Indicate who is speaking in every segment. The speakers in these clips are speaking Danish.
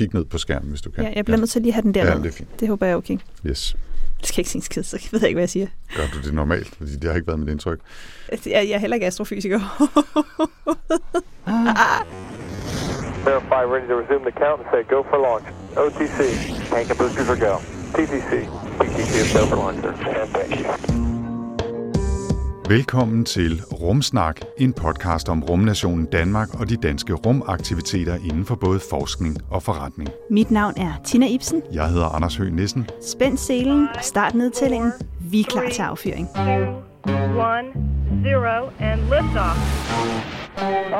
Speaker 1: kig ned på skærmen, hvis du kan.
Speaker 2: Ja, jeg bliver nødt til lige at have den der.
Speaker 1: Ja, det er fint.
Speaker 2: Det håber jeg er okay.
Speaker 1: Yes.
Speaker 2: Det skal ikke sige en skid, så ved jeg ikke, hvad jeg siger.
Speaker 1: Gør du det normalt? Fordi det har ikke været mit indtryk.
Speaker 2: Jeg, jeg er heller ikke astrofysiker.
Speaker 3: Verify ready to resume the count and say go for launch. OTC, tank and boosters are go. TTC, PTC is go for launch, sir. And thank you.
Speaker 1: Velkommen til Rumsnak, en podcast om rumnationen Danmark og de danske rumaktiviteter inden for både forskning og forretning.
Speaker 2: Mit navn er Tina Ibsen.
Speaker 1: Jeg hedder Anders Høgh Nissen.
Speaker 2: Spænd selen og start nedtællingen. Vi er klar til affyring.
Speaker 4: one, zero, and liftoff.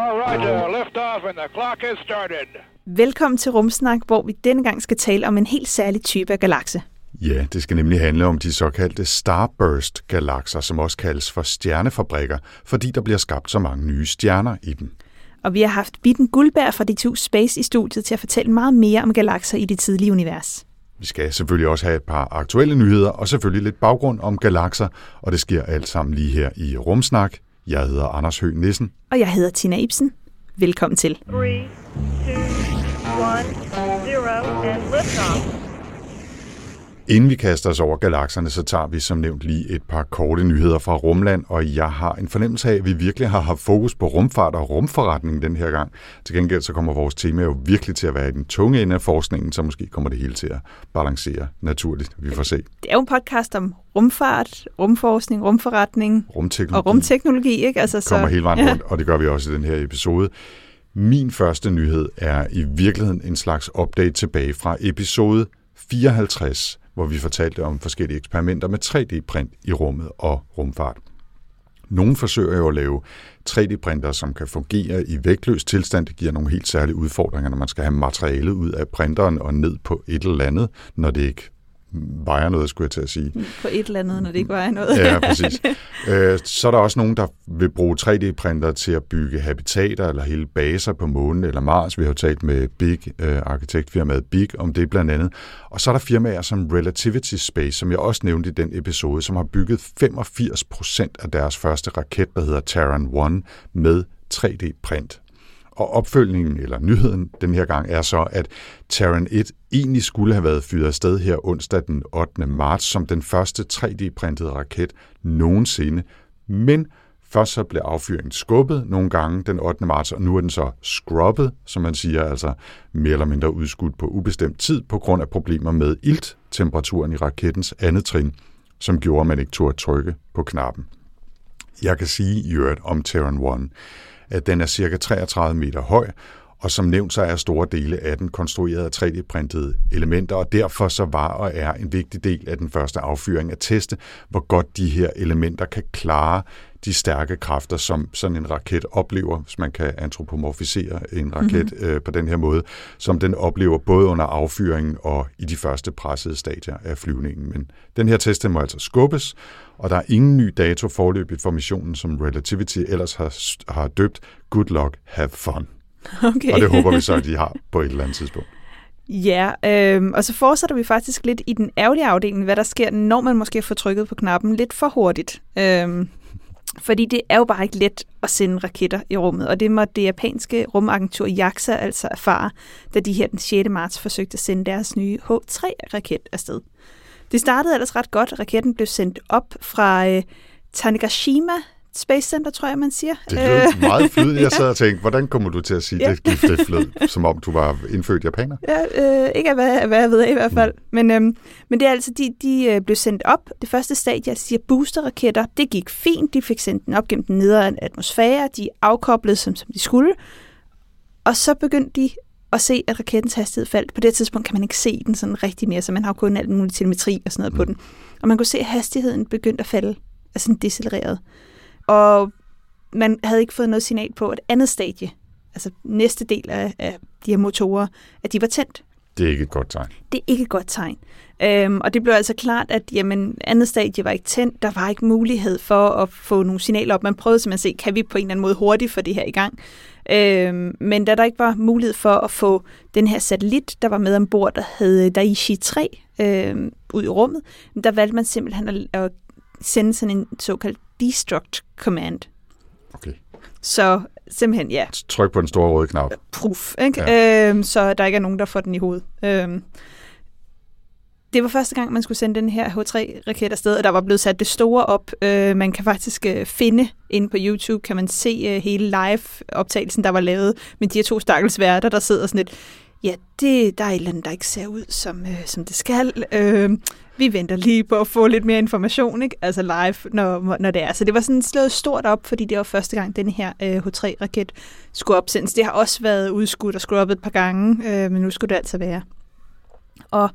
Speaker 5: All right, uh, lift off and the clock has started.
Speaker 2: Velkommen til Rumsnak, hvor vi denne gang skal tale om en helt særlig type af galakse.
Speaker 1: Ja, det skal nemlig handle om de såkaldte starburst-galakser, som også kaldes for stjernefabrikker, fordi der bliver skabt så mange nye stjerner i dem.
Speaker 2: Og vi har haft Bitten Guldberg fra D2 Space i studiet til at fortælle meget mere om galakser i det tidlige univers.
Speaker 1: Vi skal selvfølgelig også have et par aktuelle nyheder, og selvfølgelig lidt baggrund om galakser, og det sker alt sammen lige her i Rumsnak. Jeg hedder Anders Høgh Nissen.
Speaker 2: Og jeg hedder Tina Ibsen. Velkommen til.
Speaker 4: Three, two, one, zero, and liftoff.
Speaker 1: Inden vi kaster os over galakserne, så tager vi som nævnt lige et par korte nyheder fra Rumland, og jeg har en fornemmelse af, at vi virkelig har haft fokus på rumfart og rumforretning den her gang. Til gengæld så kommer vores tema jo virkelig til at være i den tunge ende af forskningen, så måske kommer det hele til at balancere naturligt. Vi får se.
Speaker 2: Det er jo en podcast om rumfart, rumforskning, rumforretning
Speaker 1: Rumteknologi
Speaker 2: og rumteknologi. Ikke? Altså,
Speaker 1: kommer hele vejen rundt, og det gør vi også i den her episode. Min første nyhed er i virkeligheden en slags update tilbage fra episode 54, hvor vi fortalte om forskellige eksperimenter med 3D-print i rummet og rumfart. Nogle forsøger jo at lave 3D-printer, som kan fungere i vægtløs tilstand. Det giver nogle helt særlige udfordringer, når man skal have materialet ud af printeren og ned på et eller andet, når det ikke vejer noget, skulle jeg til at sige.
Speaker 2: På et eller andet, når det ikke var noget.
Speaker 1: Ja, præcis. Øh, Så er der også nogen, der vil bruge 3D-printer til at bygge habitater eller hele baser på månen eller Mars. Vi har jo talt med Big, øh, arkitektfirmaet Big, om det blandt andet. Og så er der firmaer som Relativity Space, som jeg også nævnte i den episode, som har bygget 85 procent af deres første raket, der hedder Terran 1, med 3D-print. Og opfølgningen, eller nyheden den her gang, er så, at Terran 1 egentlig skulle have været fyret afsted her onsdag den 8. marts som den første 3D-printede raket nogensinde. Men først så blev affyringen skubbet nogle gange den 8. marts, og nu er den så scrubbet, som man siger, altså mere eller mindre udskudt på ubestemt tid på grund af problemer med ilttemperaturen i rakettens andet trin, som gjorde, at man ikke turde trykke på knappen. Jeg kan sige i øvrigt om Terran 1, at den er cirka 33 meter høj, og som nævnt så er store dele af den konstrueret af 3D-printede elementer, og derfor så var og er en vigtig del af den første affyring at teste, hvor godt de her elementer kan klare de stærke kræfter, som sådan en raket oplever, hvis man kan antropomorfisere en raket mm-hmm. øh, på den her måde, som den oplever både under affyringen og i de første pressede stadier af flyvningen. Men den her test den må altså skubbes, og der er ingen ny dato forløbigt for missionen, som Relativity ellers har, har døbt Good Luck, Have Fun.
Speaker 2: Okay.
Speaker 1: Og det håber vi så, at de har på et eller andet tidspunkt.
Speaker 2: Ja, øhm, og så fortsætter vi faktisk lidt i den ærgerlige afdeling, hvad der sker, når man måske får trykket på knappen lidt for hurtigt. Øhm, fordi det er jo bare ikke let at sende raketter i rummet, og det må det japanske rumagentur JAXA altså erfare, da de her den 6. marts forsøgte at sende deres nye H3-raket afsted. Det startede ellers ret godt. Raketten blev sendt op fra øh, Tanegashima Space Center, tror jeg, man siger.
Speaker 1: Det lød meget flydende. Jeg sad og tænkte, hvordan kommer du til at sige
Speaker 2: Ja.
Speaker 1: det gifte flød, som om du var indfødt japaner?
Speaker 2: Ja, øh, ikke af hvad, hvad jeg ved af i hvert fald. Men, øhm, men det er altså, de, de øh, blev sendt op. Det første stadie, altså de her boosterraketter, det gik fint. De fik sendt den op gennem den nedre atmosfære. De afkoblede, som, som de skulle. Og så begyndte de at se, at rakettens hastighed faldt. På det tidspunkt kan man ikke se den sådan rigtig mere, så man har jo kun alt muligt telemetri og sådan noget mm. på den. Og man kunne se, at hastigheden begyndte at falde, altså sådan decelereret. Og man havde ikke fået noget signal på, at andet stadie, altså næste del af, af de her motorer, at de var tændt.
Speaker 1: Det er ikke et godt tegn.
Speaker 2: Det er ikke et godt tegn. Øhm, og det blev altså klart, at jamen, andet stadie var ikke tændt. Der var ikke mulighed for at få nogle signaler op. Man prøvede simpelthen at se, kan vi på en eller anden måde hurtigt få det her i gang. Øhm, men da der ikke var mulighed for at få den her satellit, der var med ombord, der hed Daiichi 3, øhm, ud i rummet, der valgte man simpelthen at, at sende sådan en såkaldt destruct command.
Speaker 1: Okay.
Speaker 2: Så simpelthen, ja,
Speaker 1: Tryk på den store røde knap.
Speaker 2: proof, ikke? Ja. Øhm, så der ikke er nogen, der får den i hovedet. Øhm, det var første gang, man skulle sende den her H3-raket afsted, og der var blevet sat det store op. Øh, man kan faktisk øh, finde inde på YouTube, kan man se øh, hele live-optagelsen, der var lavet med de her to stakkels værter, der sidder sådan lidt, ja, det, der er et eller andet, der ikke ser ud, som, øh, som det skal. Øh, vi venter lige på at få lidt mere information, ikke? altså live, når, når det er. Så det var sådan slået stort op, fordi det var første gang, den her øh, H3-raket skulle opsendes. Det har også været udskudt og skruet op et par gange, øh, men nu skulle det altså være. Og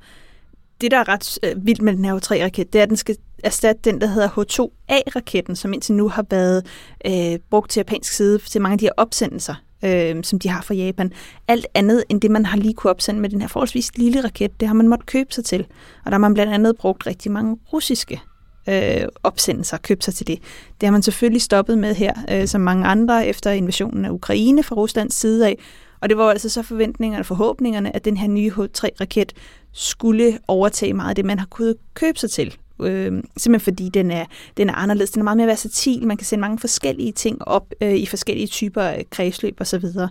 Speaker 2: det, der er ret øh, vildt med den her H3-raket, det er, at den skal erstatte den, der hedder H2A-raketten, som indtil nu har været øh, brugt til japansk side til mange af de her opsendelser, øh, som de har fra Japan. Alt andet end det, man har lige kunne opsende med den her forholdsvis lille raket, det har man måttet købe sig til. Og der har man blandt andet brugt rigtig mange russiske øh, opsendelser, købt sig til det. Det har man selvfølgelig stoppet med her, øh, som mange andre, efter invasionen af Ukraine fra Ruslands side af. Og det var altså så forventningerne og forhåbningerne, at den her nye H3-raket skulle overtage meget af det, man har kunnet købe sig til. Øh, simpelthen fordi den er, den er anderledes. Den er meget mere versatil. Man kan sende mange forskellige ting op øh, i forskellige typer af kredsløb osv. Så, videre.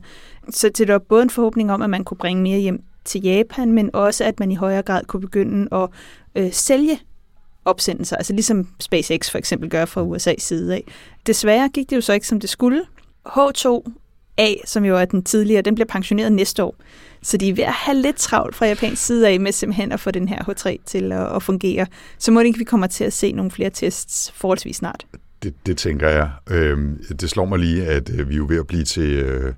Speaker 2: så det var både en forhåbning om, at man kunne bringe mere hjem til Japan, men også at man i højere grad kunne begynde at øh, sælge opsendelser, altså ligesom SpaceX for eksempel gør fra USA's side af. Desværre gik det jo så ikke, som det skulle. H2A, som jo er den tidligere, den bliver pensioneret næste år. Så de er ved at have lidt travlt fra japansk side af med simpelthen at få den her H3 til at, at fungere. Så må det ikke, vi kommer til at se nogle flere tests forholdsvis snart.
Speaker 1: Det, det tænker jeg. Øh, det slår mig lige, at øh, vi er jo ved at blive til øh,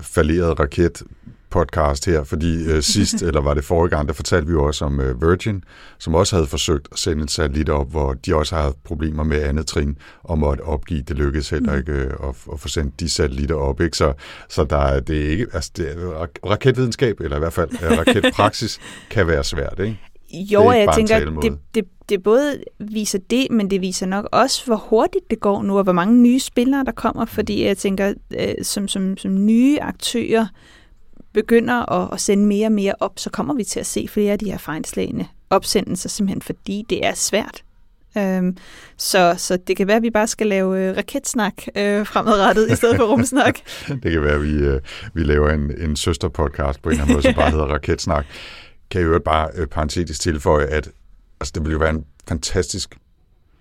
Speaker 1: falderet raket podcast her, fordi øh, sidst, eller var det forrige gang, der fortalte vi jo også om øh, Virgin, som også havde forsøgt at sende en satellit op, hvor de også havde haft problemer med andet trin og måtte opgive. Det lykkedes heller
Speaker 2: Mm.
Speaker 1: ikke øh, at, at få sendt de satellitter op. Ikke? Så, så der er, det er ikke, altså det er, rak- raketvidenskab, eller i hvert fald øh, raketpraksis, kan være svært. Ikke?
Speaker 2: Jo, jeg tænker, det, det, det både viser det, men det viser nok også, hvor hurtigt det går nu, og hvor mange nye spillere, der kommer, fordi jeg tænker, øh, som, som, som nye aktører begynder at, at sende mere og mere op, så kommer vi til at se flere af de her fejlslagende opsendelser, simpelthen fordi det er svært. Øhm, så, så det kan være, at vi bare skal lave øh, raketsnak øh, fremadrettet, i stedet for rumsnak.
Speaker 1: Det kan være, at vi, øh, vi laver en, en søsterpodcast på en eller anden måde, som bare hedder Raketsnak. Kan jeg jo bare øh, parentetisk tilføje, at altså, det ville jo være en fantastisk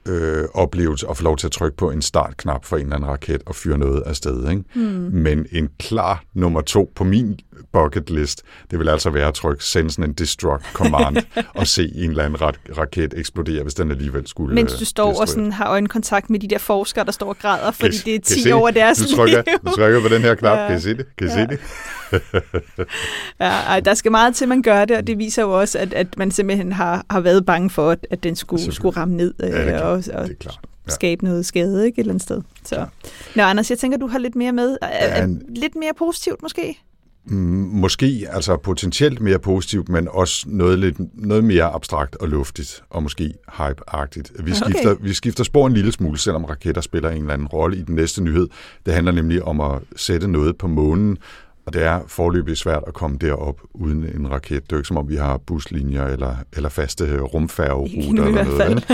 Speaker 1: øh, oplevelse at få lov til at trykke på en startknap for en eller anden raket og fyre noget afsted. Ikke?
Speaker 2: Hmm.
Speaker 1: Men en klar nummer to på min bucket list, det vil altså være at trykke send sådan en destruct command og se en eller anden ra- raket eksplodere, hvis den alligevel skulle
Speaker 2: Mens
Speaker 1: øh,
Speaker 2: du står og
Speaker 1: destruere.
Speaker 2: sådan har øjenkontakt med de der forskere, der står og græder, fordi
Speaker 1: Kan
Speaker 2: det er
Speaker 1: kan I
Speaker 2: 10
Speaker 1: se
Speaker 2: over deres
Speaker 1: Du trykker,
Speaker 2: liv.
Speaker 1: du trykker på den her knap.
Speaker 2: Ja.
Speaker 1: Kan I se det? Kan I
Speaker 2: Ja.
Speaker 1: se det?
Speaker 2: Ja, ej, der skal meget til, man gør det, og det viser jo også, at, at man simpelthen har, har været bange for, at, at den skulle, skulle ramme ned øh,
Speaker 1: Ja, det er
Speaker 2: og,
Speaker 1: klart.
Speaker 2: og
Speaker 1: Det er klart. Ja.
Speaker 2: skabe noget skade ikke, et eller andet sted. Så. Nå, Anders, jeg tænker, du har lidt mere med. Er,
Speaker 1: en-
Speaker 2: lidt mere positivt måske?
Speaker 1: Mm, Måske altså potentielt mere positivt, men også noget, lidt, noget mere abstrakt og luftigt, og måske hype-agtigt. Vi
Speaker 2: Okay.
Speaker 1: skifter, vi skifter spor en lille smule, selvom raketter spiller en eller anden rolle i den næste nyhed. Det handler nemlig om at sætte noget på månen, og det er forløbig svært at komme derop uden en raket. Det er jo ikke som om, vi har buslinjer eller, eller faste rumfærgeruter eller noget.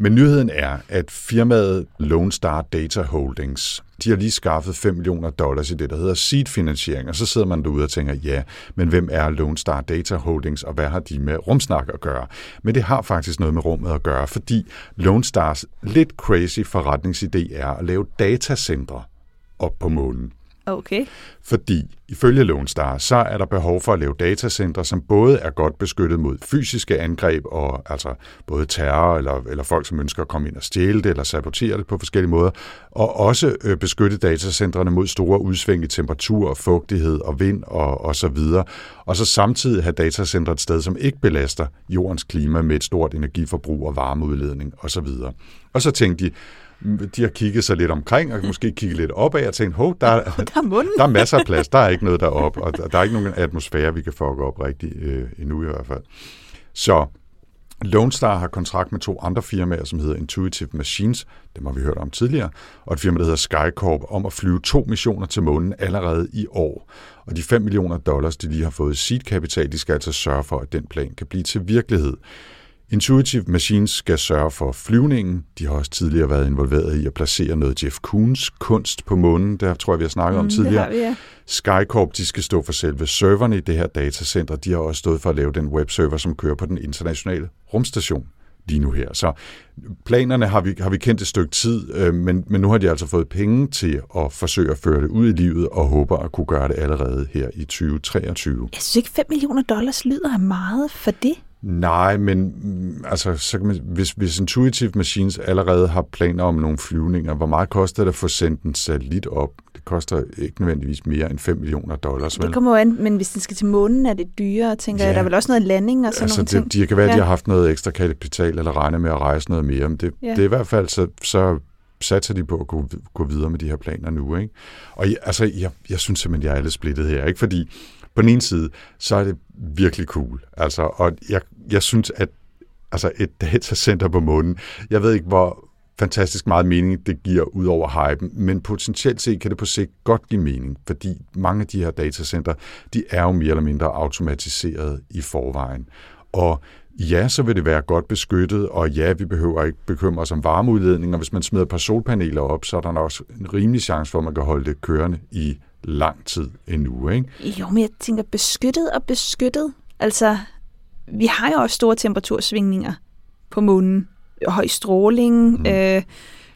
Speaker 1: Men nyheden er, at firmaet Lone Star Data Holdings, de har lige skaffet 5 millioner dollars i det, der hedder seed-finansiering. Og så sidder man derude og tænker, ja, men hvem er Lone Star Data Holdings, og hvad har de med rumsnak at gøre? Men det har faktisk noget med rummet at gøre, fordi Lone Stars lidt crazy forretningsidé er at lave datacentre op på månen.
Speaker 2: Okay.
Speaker 1: Fordi ifølge Lone Star, så er der behov for at lave datacenter, som både er godt beskyttet mod fysiske angreb, og altså både terror eller, eller folk, som ønsker at komme ind og stjæle det eller sabotere det på forskellige måder, og også øh, beskytte datacentrene mod store udsving i temperatur, fugtighed og vind og, og så videre. Og så samtidig have datacenter et sted, som ikke belaster jordens klima med et stort energiforbrug og varmeudledning og så videre. Og så tænkte de, de har kigget sig lidt omkring, og måske kigget lidt opad og tænkt, hov, der, er-
Speaker 2: Der er
Speaker 1: der er masser af plads, der er ikke noget deroppe, og der, er ikke nogen atmosfære, vi kan fucke op rigtig øh, endnu i hvert fald. Så Lone Star har kontrakt med to andre firmaer, som hedder Intuitive Machines, dem har vi hørt om tidligere, og et firma, der hedder Skycorp, om at flyve to missioner til månen allerede i år. Og de 5 millioner dollars, de lige har fået i seed-kapital, de skal altså sørge for, at den plan kan blive til virkelighed. Intuitive Machines skal sørge for flyvningen. De har også tidligere været involveret i at placere noget Jeff Koons kunst på månen. Der tror jeg, vi har snakket om
Speaker 2: Mm,
Speaker 1: tidligere.
Speaker 2: Det har vi, ja.
Speaker 1: Skycorp, de skal stå for selve serverne i det her datacenter. De har også stået for at lave den webserver, som kører på den internationale rumstation lige nu her. Så planerne har vi, har vi kendt et stykke tid, øh, men, men nu har de altså fået penge til at forsøge at føre det ud i livet og håber at kunne gøre det allerede her i 2023.
Speaker 2: Jeg synes ikke, 5 millioner dollars lyder meget for det.
Speaker 1: Nej, men mm, altså, så kan man, hvis, hvis Intuitive Machines allerede har planer om nogle flyvninger, hvor meget koster det at få sendt en satellit op? Det koster ikke nødvendigvis mere end 5 millioner dollars?
Speaker 2: Det kommer jo an, men hvis den skal til månen, er det dyrere, tænker
Speaker 1: Ja.
Speaker 2: jeg. Der er vel også noget landing og sådan
Speaker 1: altså,
Speaker 2: nogle ting.
Speaker 1: det, de kan være, at de har haft noget ekstra kapital, eller regner med at rejse noget mere, men det,
Speaker 2: Ja.
Speaker 1: ja. det er i hvert fald, så, så satser de på at gå, gå videre med de her planer nu. Ikke? Og jeg, altså, jeg, jeg synes simpelthen, jeg er lidt splittet her, ikke? fordi på den ene side, så er det virkelig cool. Altså, og jeg, jeg synes, at altså et datacenter på månen, jeg ved ikke, hvor fantastisk meget mening det giver ud over hypen, men potentielt set kan det på sigt godt give mening, fordi mange af de her datacenter, de er jo mere eller mindre automatiseret i forvejen. Og ja, så vil det være godt beskyttet, og ja, vi behøver ikke bekymre os om varmeudledning, og hvis man smider et par solpaneler op, så er der også en rimelig chance for, at man kan holde det kørende i lang tid endnu. Ikke?
Speaker 2: Jo, men jeg tænker beskyttet og beskyttet. Altså, vi har jo også store temperatursvingninger på månen. Høj stråling, mm. øh,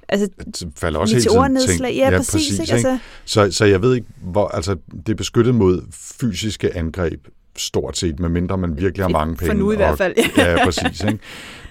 Speaker 2: altså
Speaker 1: Det falder også hele tiden ting.
Speaker 2: Ja, ja, præcis. præcis ikke? Altså,
Speaker 1: Så, så jeg ved ikke, hvor, altså, det er beskyttet mod fysiske angreb stort set, medmindre man virkelig har mange
Speaker 2: for
Speaker 1: penge.
Speaker 2: nu i
Speaker 1: og,
Speaker 2: hvert fald.
Speaker 1: ja, præcis. Ikke?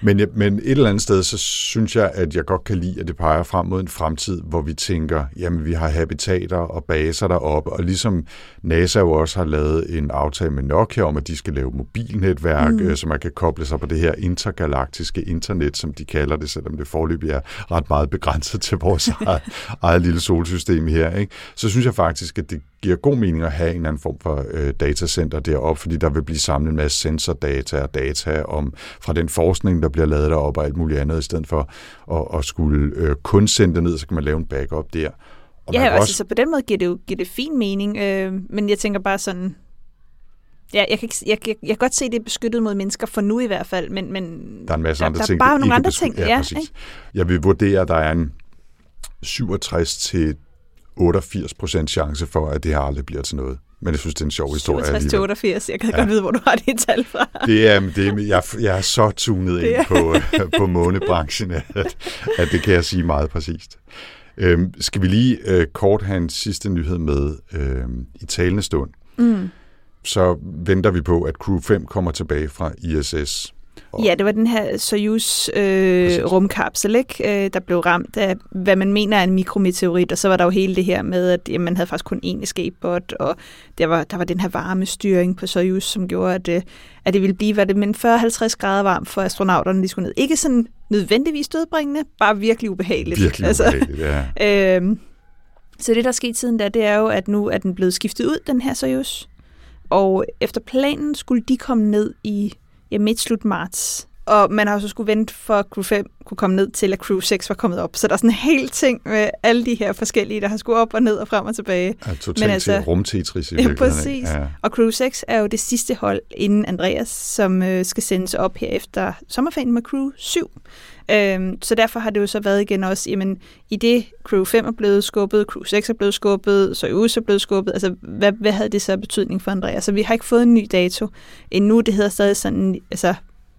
Speaker 1: Men, jeg- men et eller andet sted, så synes jeg, at jeg godt kan lide, at det peger frem mod en fremtid, hvor vi tænker, jamen vi har habitater og baser deroppe, og ligesom NASA jo også har lavet en aftale med Nokia om, at de skal lave mobilnetværk, mm. så man kan koble sig på det her intergalaktiske internet, som de kalder det, selvom det forløbig er ret meget begrænset til vores eget, eget lille solsystem her. Ikke? Så synes jeg faktisk, at det giver god mening at have en eller anden form for øh, datacenter deroppe, fordi der vil blive samlet en masse sensordata og data om fra den forskning, der bliver lavet deroppe og alt muligt andet, i stedet for at, at skulle øh, kun sende det ned, så kan man lave en backup der. Og
Speaker 2: ja,
Speaker 1: kan
Speaker 2: altså, så på den måde giver det jo giver det fin mening, øh, men jeg tænker bare sådan, ja, jeg kan, ikke, jeg, jeg, jeg kan godt se, det er beskyttet mod mennesker, for nu i hvert fald, men, men
Speaker 1: Der er en masse andre
Speaker 2: der
Speaker 1: ting.
Speaker 2: er bare nogle andre ting.
Speaker 1: Ja,
Speaker 2: Ja,
Speaker 1: præcis.
Speaker 2: ikke?
Speaker 1: Jeg vil vurdere, at der er en 67 til 88 procent chance for, at det her aldrig bliver til noget. Men jeg synes, det er en sjov historie
Speaker 2: 67 til
Speaker 1: alligevel.
Speaker 2: 88, jeg kan ja. godt vide, hvor du har det tal fra.
Speaker 1: Det er, det er, jeg, jeg er så tunet ind på, øh, på månebranchen, at, at det kan jeg sige meget præcist. Øhm, skal vi lige øh, kort have en sidste nyhed med øh, i talende stund?
Speaker 2: Mm.
Speaker 1: Så venter vi på, at Crew 5 kommer tilbage fra ISS. Og-
Speaker 2: Ja, det var den her Soyuz øh, ikke? Øh, der blev ramt af, hvad man mener er en mikrometeorit, og så var der jo hele det her med, at jamen, man havde faktisk kun én escape-bot, og der var, der var den her varmestyring på Soyuz, som gjorde, at, øh, at det ville blive hvad det, men 40-50 grader varmt for astronauterne, de skulle ned. Ikke sådan nødvendigvis dødbringende, bare virkelig ubehageligt.
Speaker 1: Virkelig altså, ubehageligt, ja.
Speaker 2: Øhm, så det, der er sket siden da, det er jo, at nu er den blevet skiftet ud, den her Soyuz. Og efter planen skulle de komme ned i ja, midt-slut marts. Og man har jo så skulle vente for, at Crew 5 kunne komme ned til, at Crew 6 var kommet op. Så der er sådan en hel ting med alle de her forskellige, der har skulle op og ned og frem og tilbage.
Speaker 1: Ja, totalt
Speaker 2: Men
Speaker 1: altså, rumtetris i
Speaker 2: Ja, præcis.
Speaker 1: Ja.
Speaker 2: Og Crew 6 er jo det sidste hold inden Andreas, som øh, skal sendes op her efter sommerferien med Crew 7. Øhm, så derfor har det jo så været igen også, jamen i det Crew 5 er blevet skubbet, Crew 6 er blevet skubbet, Soyuz er blevet skubbet, altså hvad, hvad havde det så betydning for Andreas? Så vi har ikke fået en ny dato endnu, det hedder stadig sådan, altså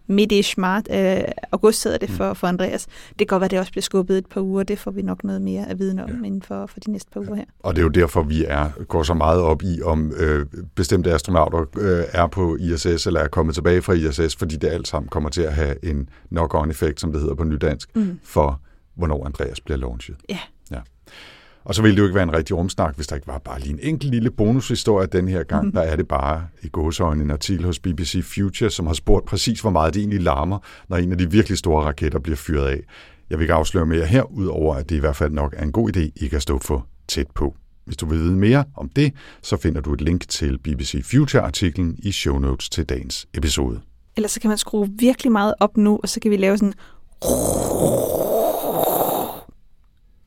Speaker 2: midt mart, øh, august hedder det for, for Andreas. Det kan godt være, at det også bliver skubbet et par uger, det får vi nok noget mere at vide om ja. inden for, for de næste par uger her.
Speaker 1: Og det er jo derfor, vi er, går så meget op i, om øh, bestemte astronauter øh, er på ISS eller er kommet tilbage fra ISS, fordi det alt sammen kommer til at have en knock-on-effekt, som det hedder på nydansk,
Speaker 2: Mm.
Speaker 1: for hvornår Andreas bliver launchet.
Speaker 2: Ja.
Speaker 1: Og så ville det jo ikke være en rigtig rumsnak, hvis der ikke var bare lige en enkelt lille bonushistorie den her gang.
Speaker 2: Mhm.
Speaker 1: Der er det bare i gåsøjne en artikel hos BBC Future, som har spurgt præcis, hvor meget det egentlig larmer, når en af de virkelig store raketter bliver fyret af. Jeg vil ikke afsløre mere her, udover at det i hvert fald nok er en god idé ikke at stå for tæt på. Hvis du vil vide mere om det, så finder du et link til BBC Future-artiklen i show notes til dagens episode.
Speaker 2: Ellers så kan man skrue virkelig meget op nu, og så kan vi lave sådan...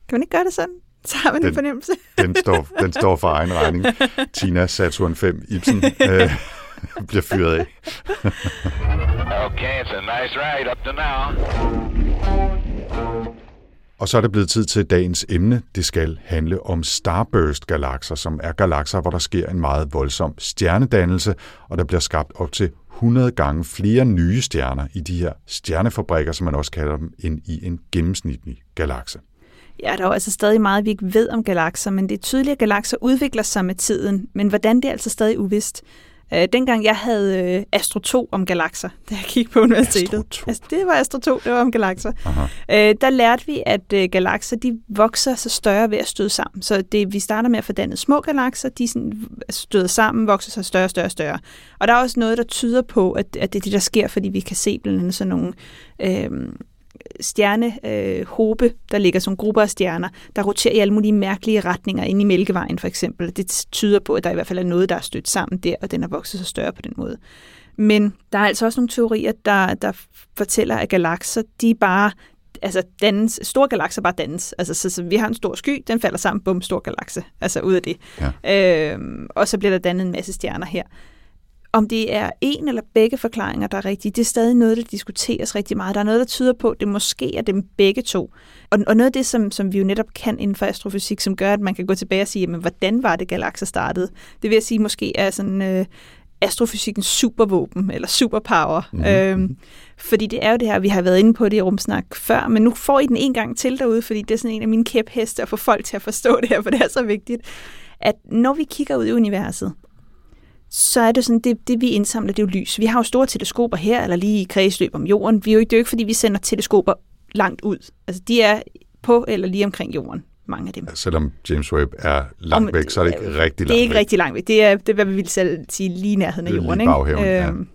Speaker 2: Kan man ikke gøre det sådan? Så har man
Speaker 1: Den-
Speaker 2: en fornemmelse.
Speaker 1: Den står, den står for egen regning. Tina Saturn 5 Ibsen. Øh, bliver fyret af.
Speaker 5: Okay, it's a nice ride up to now.
Speaker 1: Og så er det blevet tid til dagens emne. Det skal handle om starburst-galakser, som er galakser, hvor der sker en meget voldsom stjernedannelse, og der bliver skabt op til 100 gange flere nye stjerner i de her stjernefabrikker, som man også kalder dem, end i en gennemsnitlig galakse.
Speaker 2: Ja, der er jo altså stadig meget, vi ikke ved om galakser, men det er tydeligt, at galakser udvikler sig med tiden. Men hvordan, det er altså stadig uvist. Øh, dengang jeg havde øh, Astro 2 om galakser, da jeg gik på universitetet.
Speaker 1: Astro 2?
Speaker 2: Altså, det var Astro 2, det var om galakser. Øh, der lærte vi, at øh, galakser de vokser så større ved at støde sammen. Så det, vi starter med at få dannet små galakser, de sådan støder sammen, vokser sig større, større, større. Og der er også noget, der tyder på, at, at det er det, der sker, fordi vi kan se blandt andet sådan nogle... Øh, stjernehobe, øh, der ligger som grupper af stjerner, der roterer i alle mulige mærkelige retninger ind i Mælkevejen for eksempel. Det tyder på, at der i hvert fald er noget, der er stødt sammen der, og den er vokset så større på den måde. Men der er altså også nogle teorier, der, der fortæller, at galakser, de bare altså dannes, store galakser bare dannes. Altså, så, så vi har en stor sky, den falder sammen, bum, stor galakse, altså ud af det. Ja. Øhm, og så bliver der dannet en masse stjerner her. Om det er en eller begge forklaringer, der er rigtige, det er stadig noget, der diskuteres rigtig meget. Der er noget, der tyder på, at det måske er dem begge to. Og, og noget af det, som, som vi jo netop kan inden for astrofysik, som gør, at man kan gå tilbage og sige, jamen, hvordan var det, galakser startede? Det vil jeg sige, måske er sådan... Øh, astrofysikkens supervåben, eller superpower.
Speaker 1: Mhm.
Speaker 2: Mm-hmm. Øhm, fordi det er jo det her, vi har været inde på det i rumsnak før, men nu får I den en gang til derude, fordi det er sådan en af mine kæpheste at få folk til at forstå det her, for det er så vigtigt, at når vi kigger ud i universet, så er det sådan, det, det vi indsamler, det er jo lys. Vi har jo store teleskoper her, eller lige i kredsløb om jorden. Vi er jo ikke, det er jo ikke, fordi vi sender teleskoper langt ud. Altså, de er på eller lige omkring jorden, mange af dem.
Speaker 1: Selvom James Webb er langt
Speaker 2: Om-
Speaker 1: væk, så er det ikke rigtig langt
Speaker 2: Det er ikke
Speaker 1: væk.
Speaker 2: rigtig langt væk. Det er, det er hvad vi vil selv sige, lige nærheden af
Speaker 1: lige
Speaker 2: jorden.
Speaker 1: i baghaven, ja.
Speaker 2: Øhm,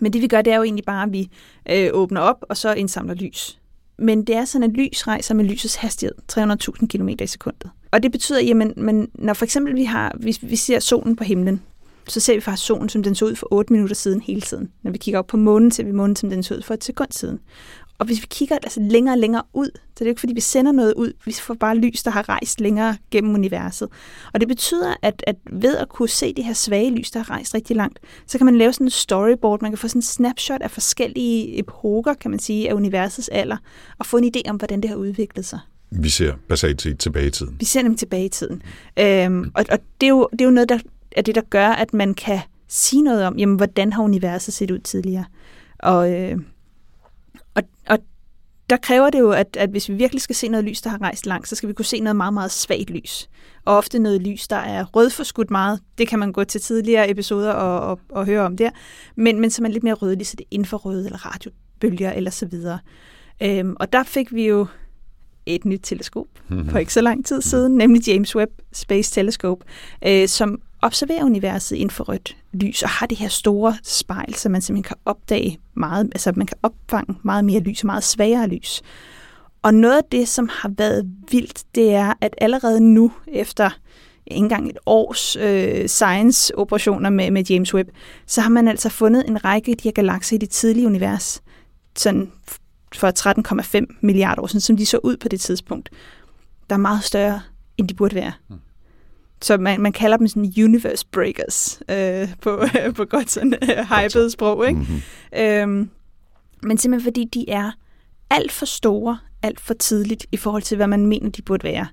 Speaker 2: Men det vi gør, det er jo egentlig bare, at vi øh, åbner op, og så indsamler lys. Men det er sådan, at lys rejser med lysets hastighed, 300.000 km i sekundet. Og det betyder, jamen, men når for eksempel vi, har, hvis vi ser solen på himlen, så ser vi faktisk solen, som den så ud for 8 minutter siden hele tiden. Når vi kigger op på månen, ser vi månen, som den så ud for et sekund siden. Og hvis vi kigger altså længere og længere ud, så det er jo ikke, fordi vi sender noget ud, vi får bare lys, der har rejst længere gennem universet. Og det betyder, at, at ved at kunne se det her svage lys, der har rejst rigtig langt, så kan man lave sådan en storyboard, man kan få sådan en snapshot af forskellige epoker, kan man sige, af universets alder, og få en idé om, hvordan det har udviklet sig.
Speaker 1: Vi ser basalt set tilbage i tiden.
Speaker 2: Vi ser dem tilbage i tiden. Øhm, og og det, er jo, det er jo noget der, af det, der gør, at man kan sige noget om, jamen, hvordan har universet set ud tidligere. Og, øh, og, og der kræver det jo, at, at hvis vi virkelig skal se noget lys, der har rejst langt, så skal vi kunne se noget meget, meget svagt lys. Og ofte noget lys, der er rødforskudt meget. Det kan man gå til tidligere episoder og, og, og høre om der. Men, men som er lidt mere rødlig, så det er infrarøde eller radiobølger eller så videre. Øhm, og der fik vi jo et nyt teleskop mm-hmm. for ikke så lang tid siden, nemlig James Webb Space Telescope, øh, som observerer universet inden for rødt lys og har det her store spejl, så man simpelthen kan opdage meget, altså man kan opfange meget mere lys og meget svagere lys. Og noget af det, som har været vildt, det er, at allerede nu, efter ikke engang et års øh, science-operationer med, med James Webb, så har man altså fundet en række af de her galakser i det tidlige univers, sådan for 13,5 milliarder år siden, som de så ud på det tidspunkt, der er meget større, end de burde være. Mm. Så man, man kalder dem sådan universe breakers øh, på, på godt sådan øh, hyped sprog. Ikke? Mm-hmm. Øhm, men simpelthen fordi de er alt for store, alt for tidligt i forhold til, hvad man mener, de burde være.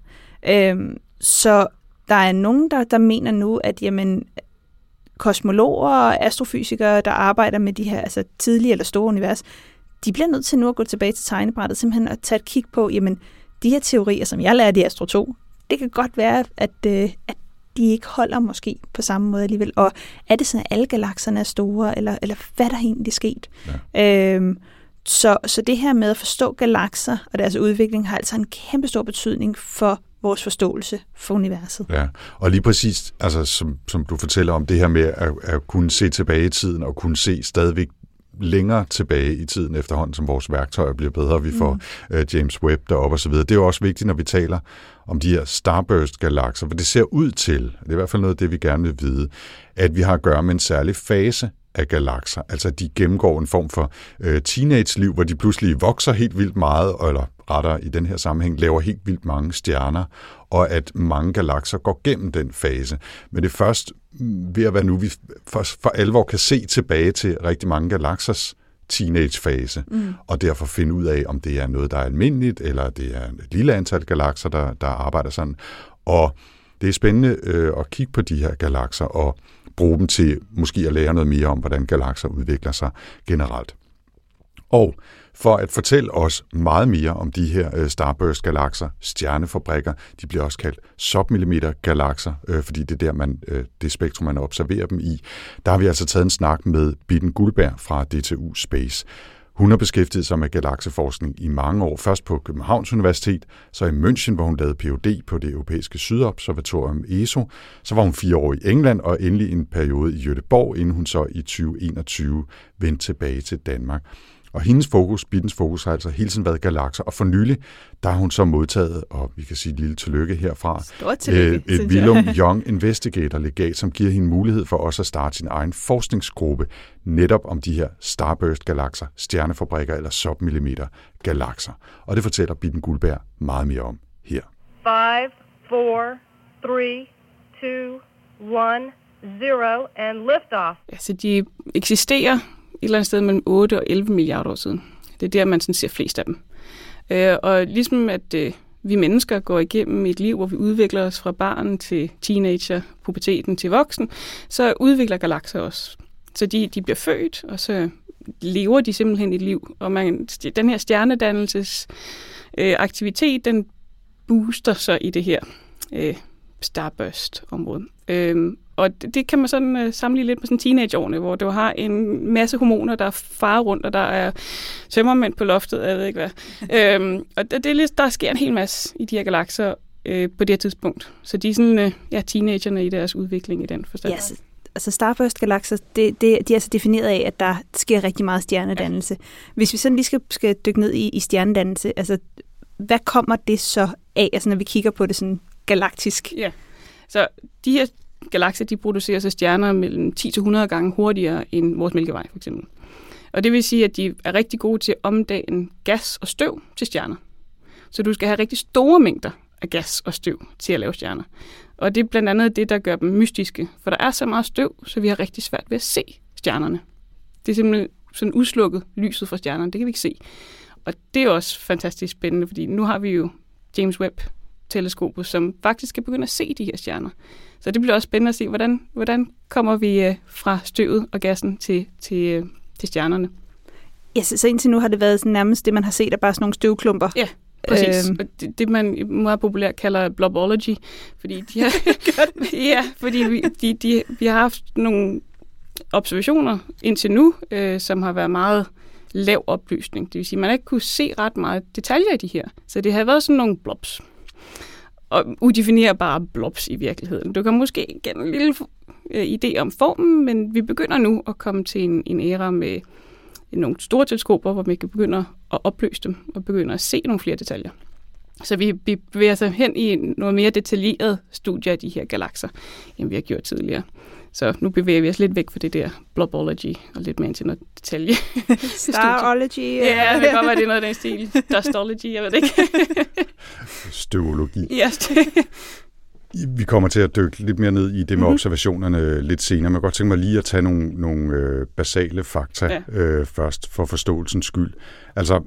Speaker 2: Øhm, så der er nogen, der, der mener nu, at jamen, kosmologer og astrofysikere, der arbejder med de her altså, tidlige eller store univers, de bliver nødt til nu at gå tilbage til tegnebrættet, simpelthen at tage et kig på, jamen, de her teorier, som jeg lærte i Astro 2, det kan godt være, at, øh, at de ikke holder måske på samme måde alligevel. Og er det sådan, at alle galakserne er store, eller, eller hvad der er egentlig sket? Ja. Øhm, så, så det her med at forstå galakser og deres udvikling har altså en kæmpe stor betydning for vores forståelse for universet.
Speaker 1: Ja, og lige præcis, altså, som, som du fortæller om det her med at, at kunne se tilbage i tiden og kunne se stadigvæk længere tilbage i tiden efterhånden, som vores værktøjer bliver bedre, vi får mm. uh, James Webb derop og så videre. Det er jo også vigtigt, når vi taler om de her starburst-galakser, for det ser ud til, det er i hvert fald noget af det, vi gerne vil vide, at vi har at gøre med en særlig fase af galakser. Altså de gennemgår en form for øh, teenage-liv, hvor de pludselig vokser helt vildt meget, eller rettere i den her sammenhæng laver helt vildt mange stjerner, og at mange galakser går gennem den fase. Men det er først ved at være nu, vi for, for alvor kan se tilbage til rigtig mange galaksers teenagefase, mm. og derfor finde ud af, om det er noget, der er almindeligt, eller det er et lille antal galakser, der, der arbejder sådan. Og det er spændende øh, at kigge på de her galakser og bruge dem til måske at lære noget mere om, hvordan galakser udvikler sig generelt. Og for at fortælle os meget mere om de her øh, starburst-galakser, stjernefabrikker, de bliver også kaldt submillimeter-galakser, øh, fordi det er der, man, øh, det spektrum, man observerer dem i. Der har vi altså taget en snak med Bitten Guldberg fra DTU Space. Hun har beskæftiget sig med galakseforskning i mange år, først på Københavns Universitet, så i München, hvor hun lavede Ph.D. på det europæiske sydobservatorium ESO. Så var hun fire år i England og endelig en periode i Göteborg, inden hun så i 2021 vendte tilbage til Danmark. Og hendes fokus, Bittens fokus, har altså hele tiden været galakser. Og for nylig, der har hun så modtaget, og vi kan sige et lille tillykke herfra,
Speaker 2: tillykke,
Speaker 1: øh, et Willum Young Investigator-legat, som giver hende mulighed for også at starte sin egen forskningsgruppe netop om de her starburst-galakser, stjernefabrikker eller submillimeter-galakser. Og det fortæller Bitten Guldberg meget mere om her.
Speaker 4: 5, 4, 3, 2, 1, 0, and liftoff.
Speaker 6: Altså, de eksisterer et eller andet sted mellem 8 og 11 milliarder år siden. Det er der, man sådan ser flest af dem. Øh, og ligesom at øh, vi mennesker går igennem et liv, hvor vi udvikler os fra barn til teenager, puberteten til voksen, så udvikler galakser også. Så de, de bliver født, og så lever de simpelthen et liv. Og man, den her stjernedannelses øh, aktivitet, den booster sig i det her øh, starburst-område. Øh, og det, det kan man sådan uh, sammenligne lidt med sådan teenageårene, hvor du har en masse hormoner, der farer rundt, og der er tømmermænd på loftet, jeg ved ikke hvad. øhm, og det, det er lidt, der sker en hel masse i de her galakser øh, på det her tidspunkt. Så de er sådan, øh, ja, teenagerne i deres udvikling i den forstand.
Speaker 2: Yes. Altså Starburst-galakser, det, det, de er altså defineret af, at der sker rigtig meget stjernedannelse. Ja. Hvis vi sådan lige skal, skal dykke ned i, i stjernedannelse, altså hvad kommer det så af, altså når vi kigger på det sådan galaktisk?
Speaker 6: Ja, så de her galakser de producerer så stjerner mellem 10-100 gange hurtigere end vores Mælkevej for eksempel. Og det vil sige, at de er rigtig gode til at omdanne gas og støv til stjerner. Så du skal have rigtig store mængder af gas og støv til at lave stjerner. Og det er blandt andet det, der gør dem mystiske. For der er så meget støv, så vi har rigtig svært ved at se stjernerne. Det er simpelthen sådan udslukket lyset fra stjernerne. Det kan vi ikke se. Og det er også fantastisk spændende, fordi nu har vi jo James Webb-teleskopet, som faktisk kan begynde at se de her stjerner. Så det bliver også spændende at se, hvordan, hvordan kommer vi øh, fra støvet og gassen til, til, øh, til stjernerne.
Speaker 2: Ja, så, så indtil nu har det været sådan nærmest det, man har set, er bare sådan nogle støvklumper.
Speaker 6: Ja, Præcis. Øhm. Det, det, man meget populært kalder blobology, fordi de har, ja, fordi vi, de, de, vi har haft nogle observationer indtil nu, øh, som har været meget lav oplysning. Det vil sige, at man ikke kunne se ret meget detaljer i de her. Så det har været sådan nogle blobs og udefinerbare blobs i virkeligheden. Du kan måske gennem en lille øh, idé om formen, men vi begynder nu at komme til en, en æra med nogle store teleskoper, hvor vi kan begynde at opløse dem og begynde at se nogle flere detaljer. Så vi, vi bevæger os hen i noget mere detaljeret studie af de her galakser, end vi har gjort tidligere. Så nu bevæger vi os lidt væk fra det der blobology og lidt mere ind til noget detalje.
Speaker 2: Starology.
Speaker 6: Ja, det kan godt være, det er noget af den stil. Dustology, jeg ved det ikke.
Speaker 1: Støvologi.
Speaker 6: Ja,
Speaker 1: Vi kommer til at dykke lidt mere ned i det med mm-hmm. observationerne lidt senere, men jeg godt tænke mig lige at tage nogle, nogle øh, basale fakta ja. øh, først, for forståelsens skyld. Altså,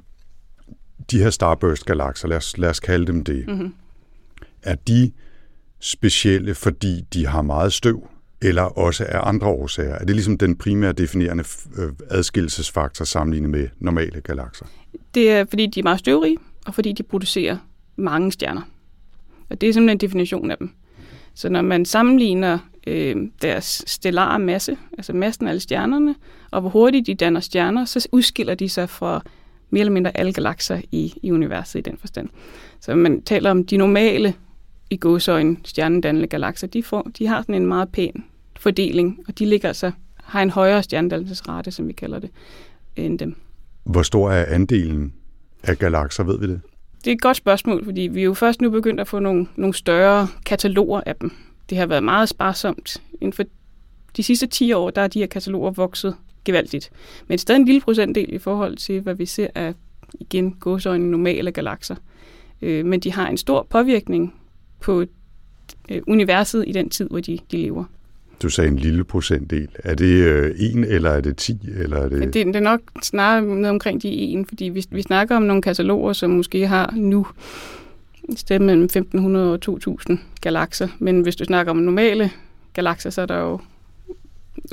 Speaker 1: de her starburst-galakser, lad os, lad os kalde dem det, mm-hmm. er de specielle, fordi de har meget støv, eller også af andre årsager? Er det ligesom den primære definerende øh, adskillelsesfaktor sammenlignet med normale galakser?
Speaker 6: Det er, fordi de er meget støvrige, og fordi de producerer mange stjerner. Og det er simpelthen en definition af dem. Så når man sammenligner øh, deres stellare masse, altså massen af alle stjernerne, og hvor hurtigt de danner stjerner, så udskiller de sig fra mere eller mindre alle galakser i, i universet i den forstand. Så man taler om de normale i gåsøjne stjernedannende galakser, de, får, de har sådan en meget pæn fordeling, og de ligger altså, har en højere stjernedannelsesrate, som vi kalder det, end dem.
Speaker 1: Hvor stor er andelen af galakser, ved vi det?
Speaker 6: Det er et godt spørgsmål, fordi vi er jo først nu begyndt at få nogle, nogle større kataloger af dem. Det har været meget sparsomt. Inden for de sidste 10 år, der er de her kataloger vokset gevaldigt. Men stadig en lille procentdel i forhold til, hvad vi ser af, igen, gåsøjne normale galakser. Øh, men de har en stor påvirkning på øh, universet i den tid, hvor de, de lever.
Speaker 1: Du sagde en lille procentdel. Er det øh, en, eller er det 10? Eller er det...
Speaker 6: Det, det er nok snarere noget omkring de en, fordi vi, vi snakker om nogle kataloger, som måske har nu et sted mellem 1500 og 2000 galakser. Men hvis du snakker om normale galakser, så er der jo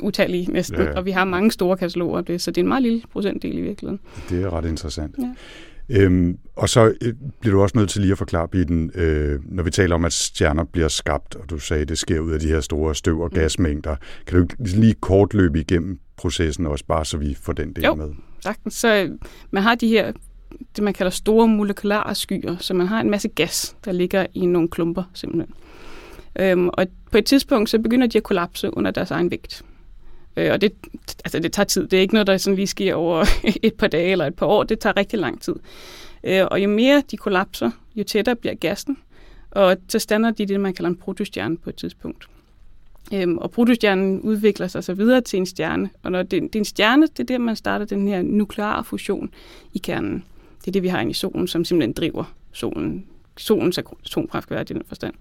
Speaker 6: utallige næsten, ja, ja. og vi har mange store kataloger, det, så det er en meget lille procentdel i virkeligheden.
Speaker 1: Det er ret interessant.
Speaker 6: Ja.
Speaker 1: Øhm, og så øh, bliver du også nødt til lige at forklare, Bitten, øh, når vi taler om, at stjerner bliver skabt, og du sagde, at det sker ud af de her store støv- og mm. gasmængder. Kan du lige kort løbe igennem processen også, bare så vi får den del
Speaker 6: jo,
Speaker 1: med?
Speaker 6: sagtens. Så øh, man har de her, det man kalder store molekylære skyer, så man har en masse gas, der ligger i nogle klumper simpelthen. Øhm, og på et tidspunkt, så begynder de at kollapse under deres egen vægt. Øh, og det, altså det tager tid. Det er ikke noget, der sådan lige sker over et par dage eller et par år. Det tager rigtig lang tid. Øh, og jo mere de kollapser, jo tættere bliver gassen. Og så stander de det, man kalder en protostjerne på et tidspunkt. Øhm, og protostjernen udvikler sig så videre til en stjerne. Og når det, det er en stjerne, det er der, man starter den her nukleare fusion i kernen. Det er det, vi har inde i solen, som simpelthen driver solen. Solens atomkraft kan være i den forstand.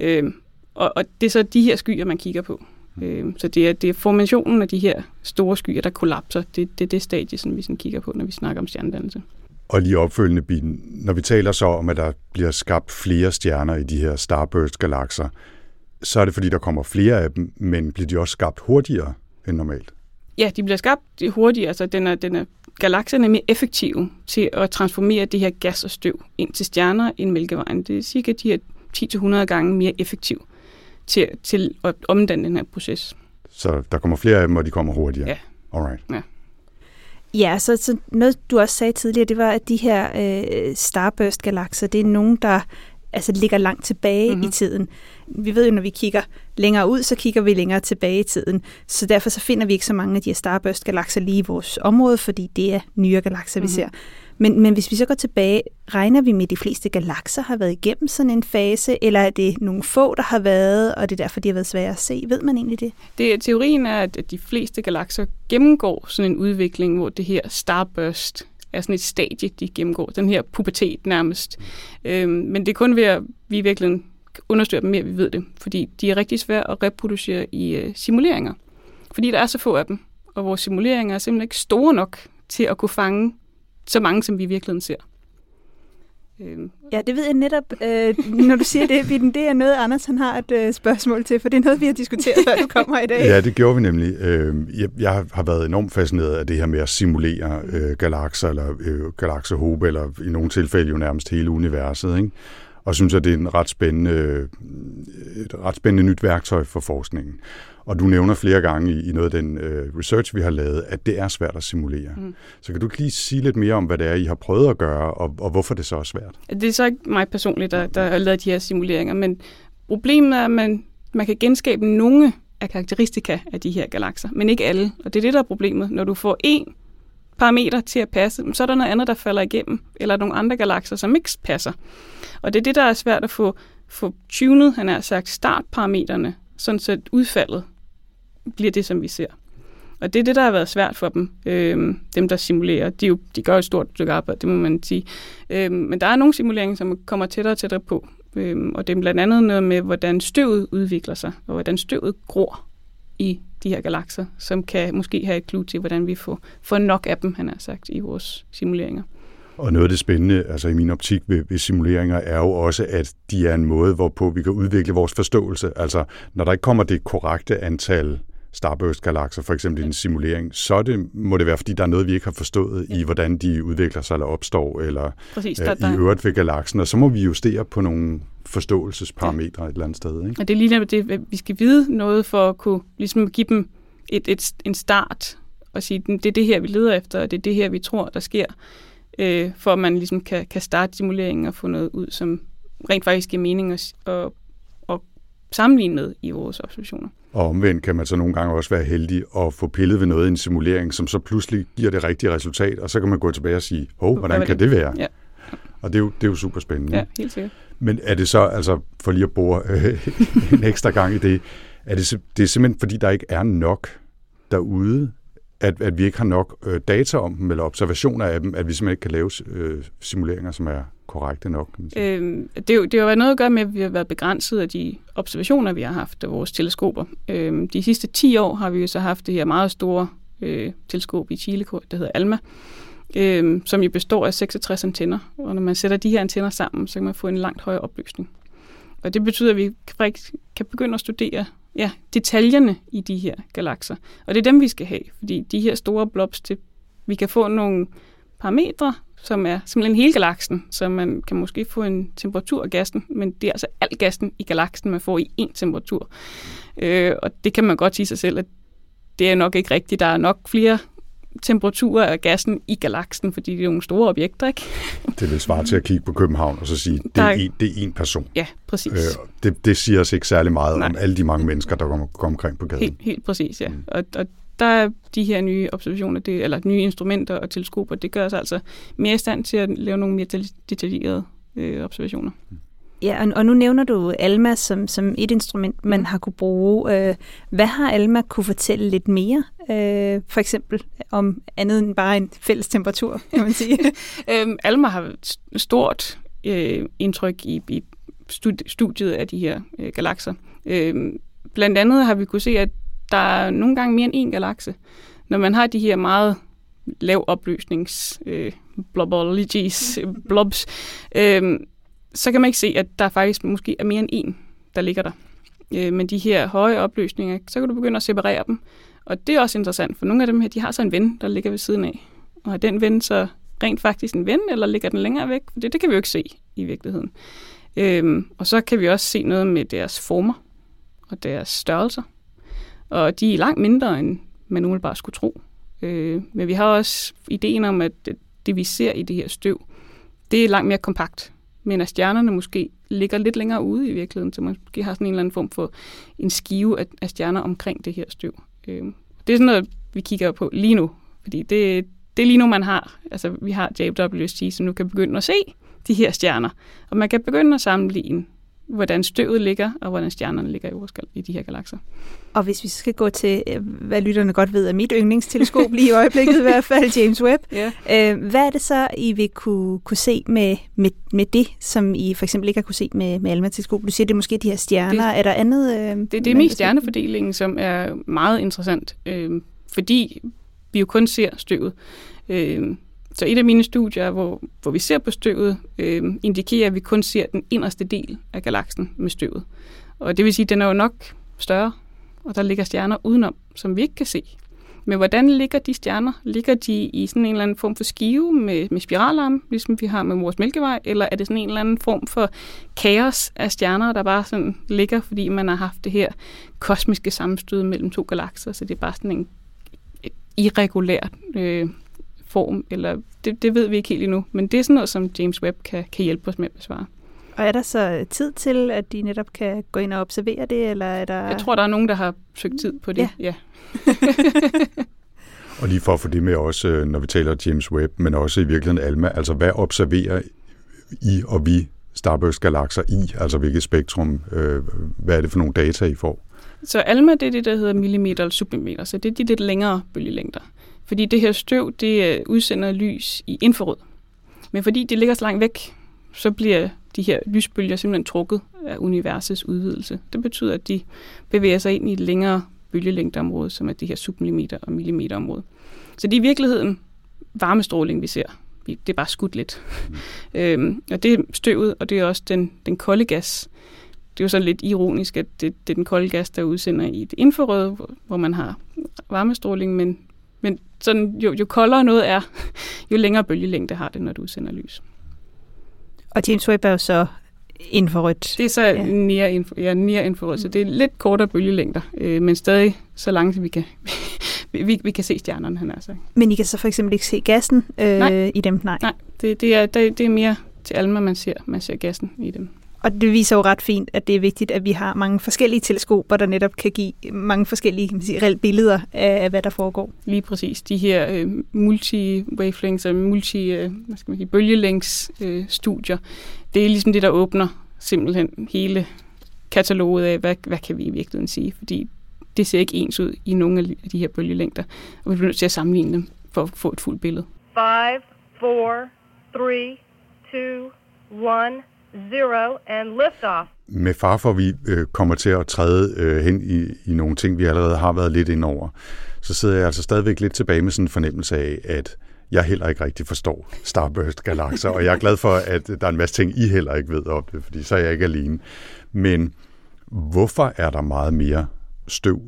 Speaker 6: Øhm, og, og det er så de her skyer, man kigger på. Øh, så det er, det er formationen af de her store skyer, der kollapser. Det, det er det stadie, som vi sådan kigger på, når vi snakker om stjernedannelse.
Speaker 1: Og lige opfølgende, Bin, når vi taler så om, at der bliver skabt flere stjerner i de her starburst-galakser, så er det fordi, der kommer flere af dem, men bliver de også skabt hurtigere end normalt?
Speaker 6: Ja, de bliver skabt hurtigere. Altså, den er, den er, galakserne er mere effektive til at transformere det her gas og støv ind til stjerner end Mælkevejen. Det er cirka de her 10-100 gange mere effektiv til, til at omdanne den her proces.
Speaker 1: Så der kommer flere af dem, og de kommer hurtigere?
Speaker 6: Ja.
Speaker 1: Alright.
Speaker 6: Ja.
Speaker 2: Ja, så, så noget du også sagde tidligere, det var, at de her øh, starburst-galakser, det er nogen, der altså ligger langt tilbage mm-hmm. i tiden. Vi ved jo, når vi kigger længere ud, så kigger vi længere tilbage i tiden. Så derfor så finder vi ikke så mange af de her starburst-galakser lige i vores område, fordi det er nyere galakser, mm-hmm. vi ser. Men, men hvis vi så går tilbage, regner vi med, at de fleste galakser har været igennem sådan en fase, eller er det nogle få, der har været, og det er derfor, de har været svære at se? Ved man egentlig det?
Speaker 6: det teorien er, at de fleste galakser gennemgår sådan en udvikling, hvor det her starburst er sådan et stadie, de gennemgår. Den her pubertet nærmest. Øhm, men det er kun ved, at vi virkelig understøtter dem mere, vi ved det. Fordi de er rigtig svære at reproducere i øh, simuleringer. Fordi der er så få af dem. Og vores simuleringer er simpelthen ikke store nok til at kunne fange så mange, som vi i virkeligheden ser.
Speaker 2: Øhm. Ja, det ved jeg netop, øh, når du siger det, Bitten, det er noget, Anders han har et øh, spørgsmål til, for det er noget, vi har diskuteret, før du kommer i dag.
Speaker 1: Ja, det gjorde vi nemlig. Øh, jeg, jeg har været enormt fascineret af det her med at simulere øh, galakser, eller øh, galaksehobe, eller i nogle tilfælde jo nærmest hele universet, ikke? Og synes, at det er en ret spændende, et ret spændende nyt værktøj for forskningen. Og du nævner flere gange i, i noget af den øh, research, vi har lavet, at det er svært at simulere. Mm. Så kan du lige sige lidt mere om, hvad det er, I har prøvet at gøre, og, og hvorfor det så er svært?
Speaker 6: Det er så ikke mig personligt, der, der har lavet de her simuleringer, men problemet er, at man, man kan genskabe nogle af karakteristika af de her galakser, men ikke alle. Og det er det, der er problemet. Når du får en parameter til at passe, så er der noget andet, der falder igennem, eller nogle andre galakser, som ikke passer. Og det er det, der er svært at få, få tunet, han har sagt, startparametrene, sådan så udfaldet bliver det, som vi ser. Og det er det, der har været svært for dem, øhm, dem der simulerer. De, jo, de gør et stort stykke arbejde, det må man sige. Øhm, men der er nogle simuleringer, som kommer tættere og tættere på. Øhm, og det er blandt andet noget med, hvordan støvet udvikler sig, og hvordan støvet gror i de her galakser, som kan måske have et clue til, hvordan vi får, får nok af dem, han har sagt, i vores simuleringer.
Speaker 1: Og noget af det spændende, altså i min optik ved, ved simuleringer, er jo også, at de er en måde, hvorpå vi kan udvikle vores forståelse. Altså, når der ikke kommer det korrekte antal starburst-galakser, for eksempel i en simulering, så det, må det være, fordi der er noget, vi ikke har forstået ja. i, hvordan de udvikler sig eller opstår, eller
Speaker 6: Præcis,
Speaker 1: der,
Speaker 6: der,
Speaker 1: i øvrigt ved galaksen, og så må vi justere på nogle forståelsesparametre ja. et eller andet sted. Ikke?
Speaker 6: Og det er lige det, vi skal vide noget for at kunne ligesom give dem et, et, en start, og sige, det er det her, vi leder efter, og det er det her, vi tror, der sker, øh, for at man ligesom kan, kan starte simuleringen og få noget ud, som rent faktisk giver mening at, at sammenligne med i vores observationer.
Speaker 1: Og omvendt kan man så nogle gange også være heldig at få pillet ved noget i en simulering, som så pludselig giver det rigtige resultat, og så kan man gå tilbage og sige, hov, hvordan kan det være?
Speaker 6: Ja.
Speaker 1: Og det er, jo, det er jo super spændende.
Speaker 6: Ja, helt sikkert.
Speaker 1: Men er det så, altså for lige at bore øh, en ekstra gang i det, Er det, det er simpelthen, fordi der ikke er nok derude, at, at vi ikke har nok øh, data om dem, eller observationer af dem, at vi simpelthen ikke kan lave øh, simuleringer, som er korrekte nok. Kan man sige.
Speaker 6: Øhm, det, det har jo noget at gøre med, at vi har været begrænset af de observationer, vi har haft af vores teleskoper. Øhm, de sidste 10 år har vi jo så haft det her meget store øh, teleskop i Chile, der hedder ALMA, øh, som jo består af 66 antenner. Og når man sætter de her antenner sammen, så kan man få en langt højere opløsning. Og det betyder, at vi kan begynde at studere ja, detaljerne i de her galakser. Og det er dem, vi skal have, fordi de her store blobs, det, vi kan få nogle parametre, som er simpelthen hele galaksen, så man kan måske få en temperatur af gassen, men det er altså al gassen i galaksen, man får i én temperatur. Øh, og det kan man godt sige sig selv, at det er nok ikke rigtigt. Der er nok flere temperaturer af gassen i galaksen, fordi det er nogle store objekter, ikke?
Speaker 1: Det vil svare til at kigge på København og så sige, det er en, det er en person.
Speaker 6: Ja, præcis.
Speaker 1: Øh, det, det siger os ikke særlig meget
Speaker 6: Nej.
Speaker 1: om alle de mange mennesker, der kommer, kommer omkring på gaden.
Speaker 6: Helt, helt præcis, ja. Mm. Og, og der er de her nye observationer, det, eller nye instrumenter og teleskoper, det gør os altså mere i stand til at lave nogle mere detaljerede øh, observationer.
Speaker 2: Ja, og, og nu nævner du Alma som, som et instrument, man har kunne bruge. Øh, hvad har Alma kunne fortælle lidt mere? Øh, for eksempel om andet end bare en fælles temperatur, kan man sige.
Speaker 6: Øhm, Alma har et stort øh, indtryk i, i studi- studiet af de her øh, galakser. Øhm, blandt andet har vi kunne se, at der er nogle gange mere end én galakse. Når man har de her meget lav opløsnings øh, blobologies, blobs, øh, så kan man ikke se, at der faktisk måske er mere end en, der ligger der. Øh, men de her høje opløsninger, så kan du begynde at separere dem. Og det er også interessant, for nogle af dem her, de har så en ven, der ligger ved siden af. Og er den ven så rent faktisk en ven, eller ligger den længere væk? For det, det kan vi jo ikke se i virkeligheden. Øhm, og så kan vi også se noget med deres former og deres størrelser. Og de er langt mindre, end man umiddelbart skulle tro. Øh, men vi har også ideen om, at det, det, vi ser i det her støv, det er langt mere kompakt. Men at stjernerne måske ligger lidt længere ude i virkeligheden, så man måske har sådan en eller anden form for en skive af, af stjerner omkring det her støv. Øh, det er sådan noget, vi kigger på lige nu, fordi det, det er lige nu, man har. Altså, vi har JWST, som nu kan begynde at se de her stjerner. Og man kan begynde at sammenligne, hvordan støvet ligger, og hvordan stjernerne ligger i, vores, gal- i de her galakser.
Speaker 2: Og hvis vi skal gå til, øh, hvad lytterne godt ved, er mit yndlingsteleskop lige i øjeblikket i hvert fald, James Webb.
Speaker 6: Ja.
Speaker 2: Øh, hvad er det så, I vil kunne, kunne se med, med, med det, som I for eksempel ikke har kunne se med, med Alma-teleskop? Du siger, det er måske de her stjerner.
Speaker 6: Det-
Speaker 2: er der andet? Øh,
Speaker 6: Det, det er mest stjernefordelingen, som er meget interessant, øh, fordi vi jo kun ser støvet. Øh, så et af mine studier, hvor, hvor vi ser på støvet, øh, indikerer, at vi kun ser den inderste del af galaksen med støvet. Og det vil sige, at den er jo nok større, og der ligger stjerner udenom, som vi ikke kan se. Men hvordan ligger de stjerner? Ligger de i sådan en eller anden form for skive med, med spiralarm, ligesom vi har med vores mælkevej, eller er det sådan en eller anden form for kaos af stjerner, der bare sådan ligger, fordi man har haft det her kosmiske sammenstød mellem to galakser, så det er bare sådan en irregulær øh, form, eller det, det ved vi ikke helt endnu, men det er sådan noget, som James Webb kan, kan hjælpe os med at besvare.
Speaker 2: Og er der så tid til, at de netop kan gå ind og observere det, eller er der...
Speaker 6: Jeg tror, der er nogen, der har søgt tid på det.
Speaker 2: Ja.
Speaker 6: ja.
Speaker 1: Og lige for at få det med også, øh, når vi taler James Webb, men også i virkeligheden Alma, altså hvad observerer I og vi Starburst galakser i, altså hvilket spektrum, øh, hvad er det for nogle data, I får?
Speaker 6: Så ALMA, det er det, der hedder millimeter eller submillimeter, så det er de lidt længere bølgelængder. Fordi det her støv, det øh, udsender lys i infrarød. Men fordi det ligger så langt væk, så bliver de her lysbølger simpelthen trukket af universets udvidelse. Det betyder, at de bevæger sig ind i et længere bølgelængdeområde, som er det her submillimeter og millimeterområde. Så det er i virkeligheden varmestråling, vi ser. Det er bare skudt lidt. øhm, og det er støvet, og det er også den, den kolde gas. Det er jo så lidt ironisk, at det, det er den kolde gas, der udsender i det infrarøde, hvor, hvor man har varmestråling, men, men sådan, jo, jo koldere noget er, jo længere bølgelængde har det, når du udsender lys.
Speaker 2: Og James Webb er jo så infrarødt.
Speaker 6: Det er så
Speaker 2: Ja.
Speaker 6: nære, info, ja, nære infrarød, så det er lidt kortere bølgelængder, øh, men stadig så langt, vi kan, vi, vi, vi kan se stjernerne, han er sagt.
Speaker 2: Men I kan så for eksempel ikke se gassen øh,
Speaker 6: Nej.
Speaker 2: i dem? Nej.
Speaker 6: Nej, det, det, er, det, det er mere til Alma, man ser, man ser gassen i dem.
Speaker 2: Og det viser jo ret fint, at det er vigtigt, at vi har mange forskellige teleskoper, der netop kan give mange forskellige kan man sige, reelle billeder af, af, hvad der foregår.
Speaker 6: Lige præcis. De her øh, multi-wavelengths og multi, øh, hvad skal man sige, bølgelængs øh, studier, det er ligesom det, der åbner simpelthen hele kataloget af, hvad, hvad kan vi i virkeligheden sige, fordi det ser ikke ens ud i nogle af de her bølgelængder, og vi bliver nødt til at sammenligne dem for at få et fuldt billede.
Speaker 4: 5, 4, 3, 2, 1, zero, and liftoff.
Speaker 1: Med far for, at vi øh, kommer til at træde øh, hen i, i nogle ting, vi allerede har været lidt ind over, så sidder jeg altså stadigvæk lidt tilbage med sådan en fornemmelse af, at jeg heller ikke rigtig forstår Starburst-galakser, og jeg er glad for, at der er en masse ting, I heller ikke ved om det, fordi så er jeg ikke alene. Men hvorfor er der meget mere støv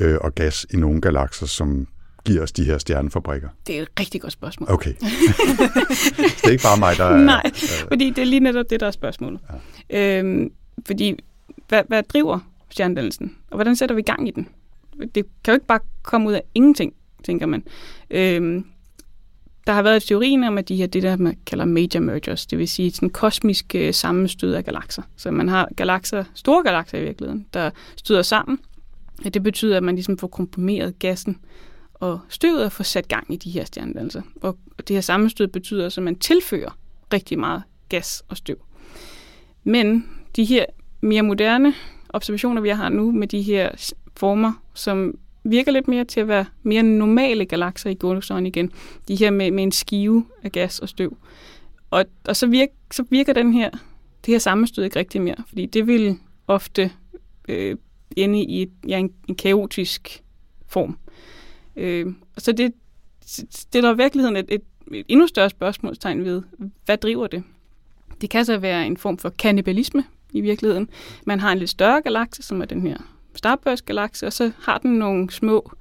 Speaker 1: øh, og gas i nogle galakser, som giver os de her stjernefabrikker?
Speaker 6: Det er et rigtig godt spørgsmål.
Speaker 1: Okay. det er ikke bare mig, der er...
Speaker 6: Nej, fordi det er lige netop det, der er spørgsmålet. Ja. Øhm, fordi, hvad, hvad driver stjernedannelsen, og hvordan sætter vi gang i den? Det kan jo ikke bare komme ud af ingenting, tænker man. Øhm, der har været teorien om, at de her, det der, man kalder major mergers, det vil sige sådan kosmisk øh, sammenstød af galakser. Så man har galakser, store galakser i virkeligheden, der støder sammen. Ja, det betyder, at man ligesom får komprimeret gassen og støvet og få sat gang i de her stjernedannelser. Og det her sammenstød betyder, at man tilfører rigtig meget gas og støv. Men de her mere moderne observationer, vi har nu med de her former, som virker lidt mere til at være mere normale galakser i gåsøjne igen. De her med, med en skive af gas og støv. Og, og så, virker, så virker den her, det her sammenstød ikke rigtig mere, fordi det vil ofte øh, ende i et, ja, en, en kaotisk form. Øh, så det stiller i virkeligheden et, et, et endnu større spørgsmålstegn ved, hvad driver det? Det kan så være en form for kannibalisme i virkeligheden. Man har en lidt større galakse, som er den her Starburst-galakse, og så har den nogle små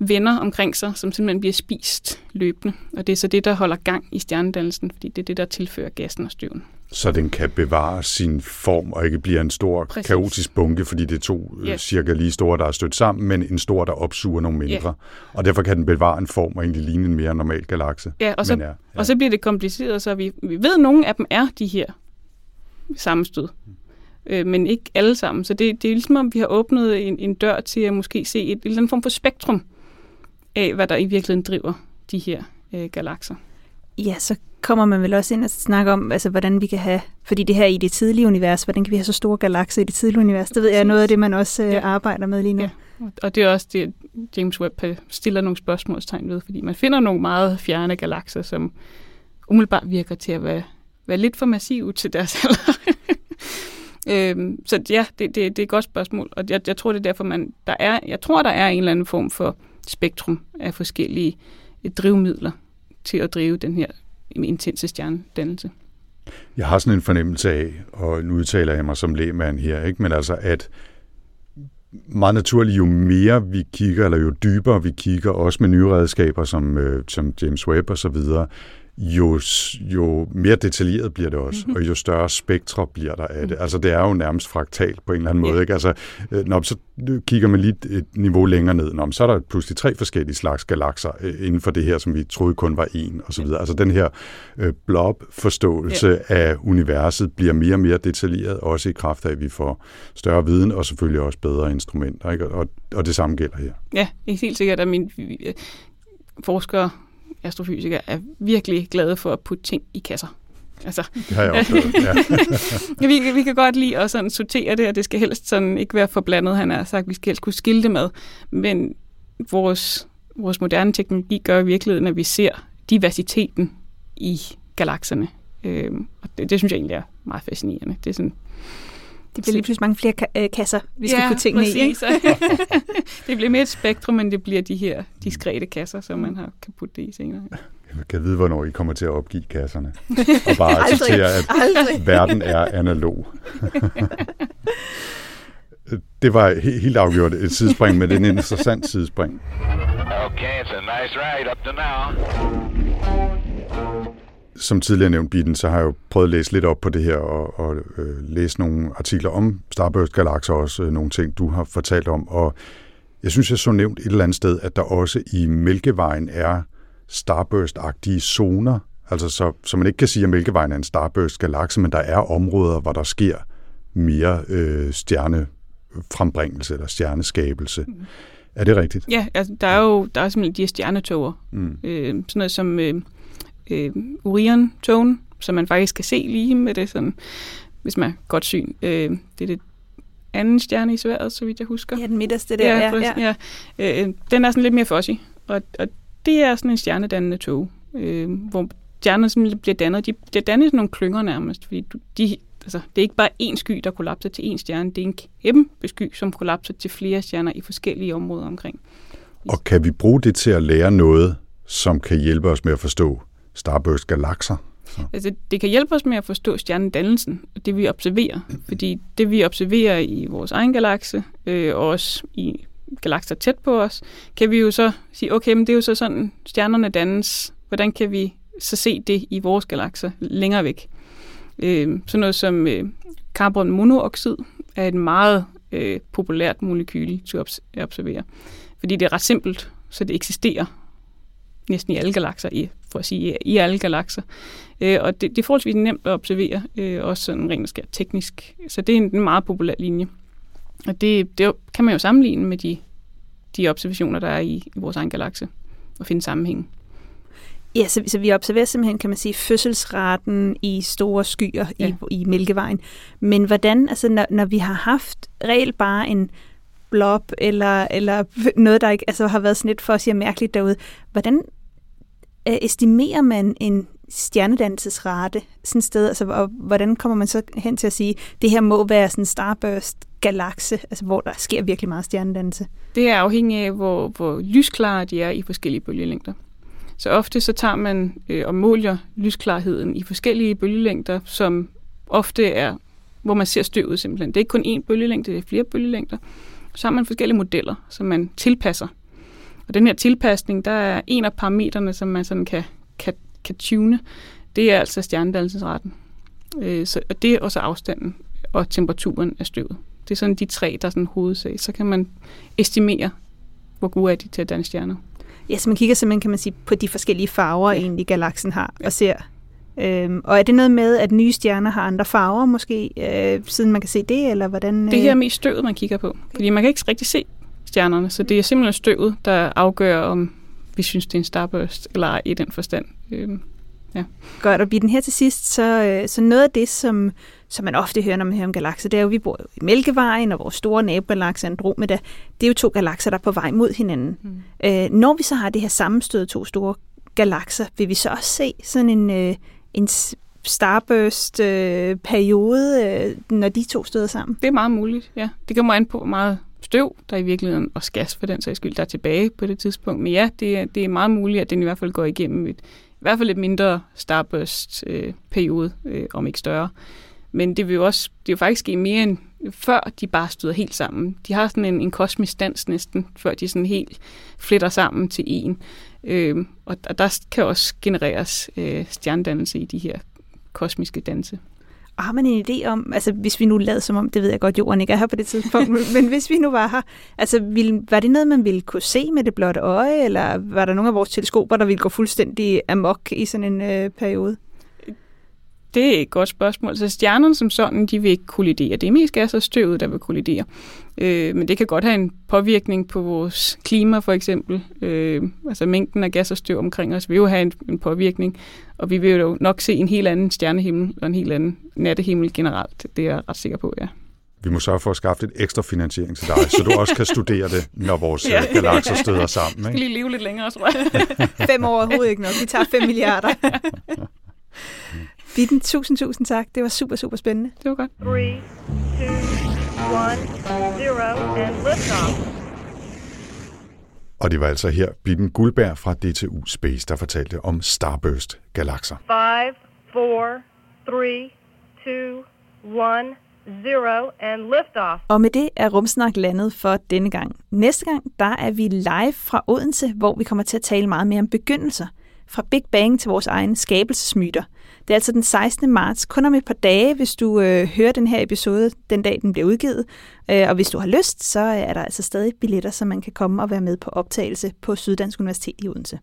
Speaker 6: venner omkring sig, som simpelthen bliver spist løbende. Og det er så det, der holder gang i stjernedannelsen, fordi det er det, der tilfører gassen og støven.
Speaker 1: Så den kan bevare sin form og ikke bliver en stor Præcis. kaotisk bunke, fordi det er to yes. cirka lige store, der er stødt sammen, men en stor, der opsuger nogle mindre. Yeah. Og derfor kan den bevare en form og egentlig ligne en mere normal galakse.
Speaker 6: Ja, og så, men ja, ja. og så bliver det kompliceret, så vi, vi ved, at nogle af dem er de her sammenstød øh, men ikke alle sammen. Så det, det er ligesom om, vi har åbnet en, en dør til at måske se et, et eller andet form for spektrum af, hvad der i virkeligheden driver de her øh, galakser.
Speaker 2: Ja, så kommer man vel også ind og snakke om, altså, hvordan vi kan have, fordi det her i det tidlige univers, hvordan kan vi have så store galakser i det tidlige univers? Det ved jeg er noget af det, man også øh, ja. arbejder med lige nu. Ja.
Speaker 6: Og det er også det, James Webb stiller nogle spørgsmålstegn ved, fordi man finder nogle meget fjerne galakser, som umiddelbart virker til at være, være lidt for massive til deres alder. Øhm, så ja, det, det, det er et godt spørgsmål, og jeg, jeg tror, det er derfor, man, der er, jeg tror, der er en eller anden form for spektrum af forskellige drivmidler til at drive den her intense stjernedannelse.
Speaker 1: Jeg har sådan en fornemmelse af, og nu udtaler jeg mig som lægmand her, ikke? men altså, at meget naturligt, jo mere vi kigger, eller jo dybere vi kigger, også med nye redskaber som, øh, som James Webb og så videre, jo, jo mere detaljeret bliver det også, mm-hmm. og jo større spektre bliver der af det. Mm. Altså det er jo nærmest fraktalt på en eller anden måde. Ikke? Altså, øh, når så kigger man lige et niveau længere ned, når, så er der pludselig tre forskellige slags galakser øh, inden for det her, som vi troede kun var en, og så videre. Altså den her øh, blob-forståelse yeah. af universet bliver mere og mere detaljeret, også i kraft af, at vi får større viden, og selvfølgelig også bedre instrumenter. Ikke? Og, og det samme gælder her.
Speaker 6: Ja, helt sikkert, at min forskere astrofysikere er virkelig glade for at putte ting i kasser.
Speaker 1: Altså, det har jeg oplevet, ja.
Speaker 6: vi, vi kan godt lide at sådan sortere det, og det skal helst sådan ikke være for blandet, han har sagt, vi skal helst kunne skille det med. Men vores, vores moderne teknologi gør i virkeligheden, at vi ser diversiteten i galakserne. Øhm, og det, det synes jeg egentlig er meget fascinerende. Det er sådan,
Speaker 2: det bliver lige pludselig mange flere ka- øh, kasser, vi skal ja, putte tingene præcis. i.
Speaker 6: det bliver mere et spektrum, men det bliver de her diskrete kasser, som man har, kan putte det i senere.
Speaker 1: Jeg kan vide, hvornår I kommer til at opgive kasserne. Og bare acceptere, at Aldrig. verden er analog. det var helt afgjort et sidespring, men det er en interessant sidespring. Okay, it's a nice ride up to now som tidligere nævnt, Bitten, så har jeg jo prøvet at læse lidt op på det her og, og øh, læse nogle artikler om Starburst-galakser, også øh, nogle ting, du har fortalt om. Og jeg synes, jeg så nævnt et eller andet sted, at der også i Mælkevejen er Starburst-agtige zoner. Altså så, så man ikke kan sige, at Mælkevejen er en Starburst-galakse, men der er områder, hvor der sker mere øh, stjernefrembringelse eller stjerneskabelse. Mm. Er det rigtigt?
Speaker 6: Ja, altså, der er jo der er simpelthen de her stjernetoger. Mm. Øh, sådan noget som øh, øh, Orion-togen, som man faktisk kan se lige med det, sådan, hvis man er godt syn. Øh, det er det anden stjerne i sværet, så vidt jeg husker.
Speaker 2: Ja, den midterste der. Ja,
Speaker 6: ja, ja. ja. Øh, den er sådan lidt mere fuzzy, og, og det er sådan en stjernedannende tog, øh, hvor stjernerne simpelthen bliver dannet. De bliver dannet i sådan nogle klynger nærmest, fordi du, de, altså, det er ikke bare én sky, der kollapser til én stjerne, det er en kæmpe sky, som kollapser til flere stjerner i forskellige områder omkring.
Speaker 1: Og kan vi bruge det til at lære noget, som kan hjælpe os med at forstå Starburst-galakser?
Speaker 6: Altså, det kan hjælpe os med at forstå stjernedannelsen, det vi observerer. Fordi det vi observerer i vores egen galakse, øh, og også i galakser tæt på os, kan vi jo så sige, okay, men det er jo så sådan, stjernerne dannes. Hvordan kan vi så se det i vores galakser længere væk? Øh, sådan noget som øh, carbonmonoxid er et meget øh, populært molekyle til at observere. Fordi det er ret simpelt, så det eksisterer næsten i alle galakser, i, for at sige i alle galakser. Øh, og det, det er forholdsvis nemt at observere, øh, også sådan rent skær teknisk. Så det er en, en meget populær linje. Og det, det kan man jo sammenligne med de, de observationer, der er i, i vores egen galakse, og finde sammenhæng.
Speaker 2: Ja, så, så vi observerer simpelthen, kan man sige, fødselsraten i store skyer ja. i, i Mælkevejen. Men hvordan, altså når, når vi har haft reelt bare en blob, eller, eller noget, der ikke altså, har været sådan lidt for at sige mærkeligt derude, hvordan øh, estimerer man en stjernedannelsesrate sådan et sted? Altså, og hvordan kommer man så hen til at sige, det her må være sådan en starburst galakse, altså hvor der sker virkelig meget stjernedannelse?
Speaker 6: Det er afhængigt af, hvor, hvor lysklare de er i forskellige bølgelængder. Så ofte så tager man øh, og måler lysklarheden i forskellige bølgelængder, som ofte er, hvor man ser støvet simpelthen. Det er ikke kun én bølgelængde, det er flere bølgelængder. Så har man forskellige modeller, som man tilpasser. Og den her tilpasning, der er en af parametrene, som man sådan kan, kan, kan tune. Det er altså stjernedannelsesretten. Øh, så, og det er også afstanden og temperaturen af støvet. Det er sådan de tre, der er sådan hovedsag. Så kan man estimere, hvor gode er de til at danne stjerner.
Speaker 2: Ja, så man kigger simpelthen, kan man sige, på de forskellige farver, ja. egentlig galaksen har, og ser. Øhm, og er det noget med, at nye stjerner har andre farver, måske, øh, siden man kan se det, eller hvordan? Øh?
Speaker 6: Det her er mest støvet, man kigger på. Okay. Fordi man kan ikke rigtig se stjernerne, så det er simpelthen støvet, der afgør, om vi synes, det er en starburst, eller ej i den forstand. Øhm, ja.
Speaker 2: Godt, og vi den her til sidst, så, øh, så noget af det, som, som man ofte hører, når man hører om galakser, det er jo, at vi bor i Mælkevejen, og vores store nabogalakse Andromeda, det er jo to galakser, der er på vej mod hinanden. Mm. Øh, når vi så har det her sammenstød to store galakser, vil vi så også se sådan en, øh, en starburst-periode, øh, øh, når de to støder sammen?
Speaker 6: Det er meget muligt, ja. Det kommer an på, hvor meget støv, der i virkeligheden, og gas for den sags skyld, der er tilbage på det tidspunkt. Men ja, det er, det er meget muligt, at den i hvert fald går igennem et, i hvert fald et mindre starburst-periode, øh, øh, om ikke større. Men det vil jo også, det vil faktisk ske mere end før de bare støder helt sammen. De har sådan en, en kosmisk dans næsten, før de sådan helt fletter sammen til en. Øh, og der kan også genereres øh, stjernedannelse i de her kosmiske danse.
Speaker 2: Ah, Og har man en idé om, altså hvis vi nu lavede som om, det ved jeg godt, jorden ikke er her på det tidspunkt, men hvis vi nu var her, altså ville, var det noget, man ville kunne se med det blotte øje, eller var der nogle af vores teleskoper, der ville gå fuldstændig amok i sådan en øh, periode?
Speaker 6: Det er et godt spørgsmål. Så stjernerne som sådan, de vil ikke kollidere. Det er mest gas og støvet, der vil kollidere. Øh, men det kan godt have en påvirkning på vores klima, for eksempel. Øh, altså mængden af gas og støv omkring os vil jo have en, en påvirkning. Og vi vil jo nok se en helt anden stjernehimmel og en helt anden nattehimmel generelt. Det er jeg ret sikker på, ja.
Speaker 1: Vi må sørge for at skaffe lidt ekstra finansiering til dig, så du også kan studere det, når vores ja. Øh, galakser støder sammen. Ikke?
Speaker 6: Jeg skal lige leve lidt længere, tror jeg.
Speaker 2: fem år overhovedet ikke nok. Vi tager fem milliarder. Bitten, tusind, tusind tak. Det var super, super spændende.
Speaker 6: Det var godt.
Speaker 4: 3, 2, 1, 0, and liftoff.
Speaker 1: Og det var altså her Bitten Guldberg fra DTU Space, der fortalte om Starburst-galakser.
Speaker 4: 5, 4, 3, 2, 1, 0, and liftoff.
Speaker 2: Og med det er Rumsnak landet for denne gang. Næste gang, der er vi live fra Odense, hvor vi kommer til at tale meget mere om begyndelser. Fra Big Bang til vores egen skabelsesmyter – det er altså den 16. marts, kun om et par dage, hvis du øh, hører den her episode, den dag den bliver udgivet. Øh, og hvis du har lyst, så er der altså stadig billetter, så man kan komme og være med på optagelse på Syddansk Universitet i Odense.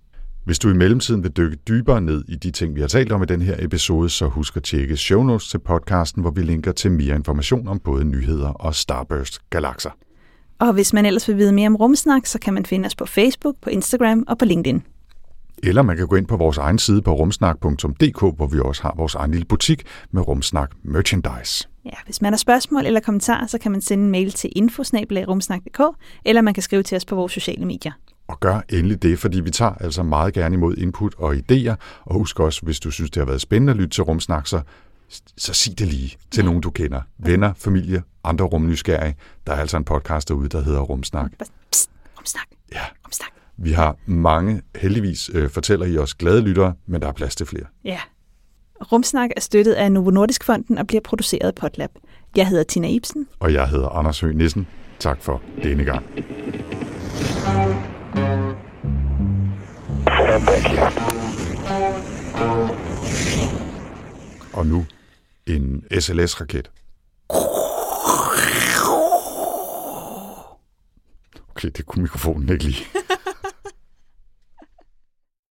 Speaker 1: Hvis du i mellemtiden vil dykke dybere ned i de ting, vi har talt om i den her episode, så husk at tjekke show notes til podcasten, hvor vi linker til mere information om både nyheder og Starburst-galakser.
Speaker 2: Og hvis man ellers vil vide mere om Rumsnak, så kan man finde os på Facebook, på Instagram og på LinkedIn.
Speaker 1: Eller man kan gå ind på vores egen side på rumsnak.dk, hvor vi også har vores egen lille butik med Rumsnak merchandise.
Speaker 2: Ja, hvis man har spørgsmål eller kommentarer, så kan man sende en mail til infosnabelagrumsnak.dk, eller man kan skrive til os på vores sociale medier.
Speaker 1: Og gør endelig det, fordi vi tager altså meget gerne imod input og idéer. Og husk også, hvis du synes, det har været spændende at lytte til Rumsnak, så, så sig det lige til nogen, du kender. Venner, familie, andre rumnysgerrige. Der er altså en podcast derude, der hedder Rumsnak.
Speaker 2: Psst, rumsnak,
Speaker 1: Ja,
Speaker 2: rumsnak.
Speaker 1: Vi har mange, heldigvis øh, fortæller I os glade lyttere, men der er plads til flere.
Speaker 2: Ja. Rumsnak er støttet af Novo Nordisk Fonden og bliver produceret af Potlab. Jeg hedder Tina Ibsen.
Speaker 1: Og jeg hedder Anders Høgh Nissen. Tak for denne gang. Og nu en SLS-raket. Okay, det kunne mikrofonen ikke lige.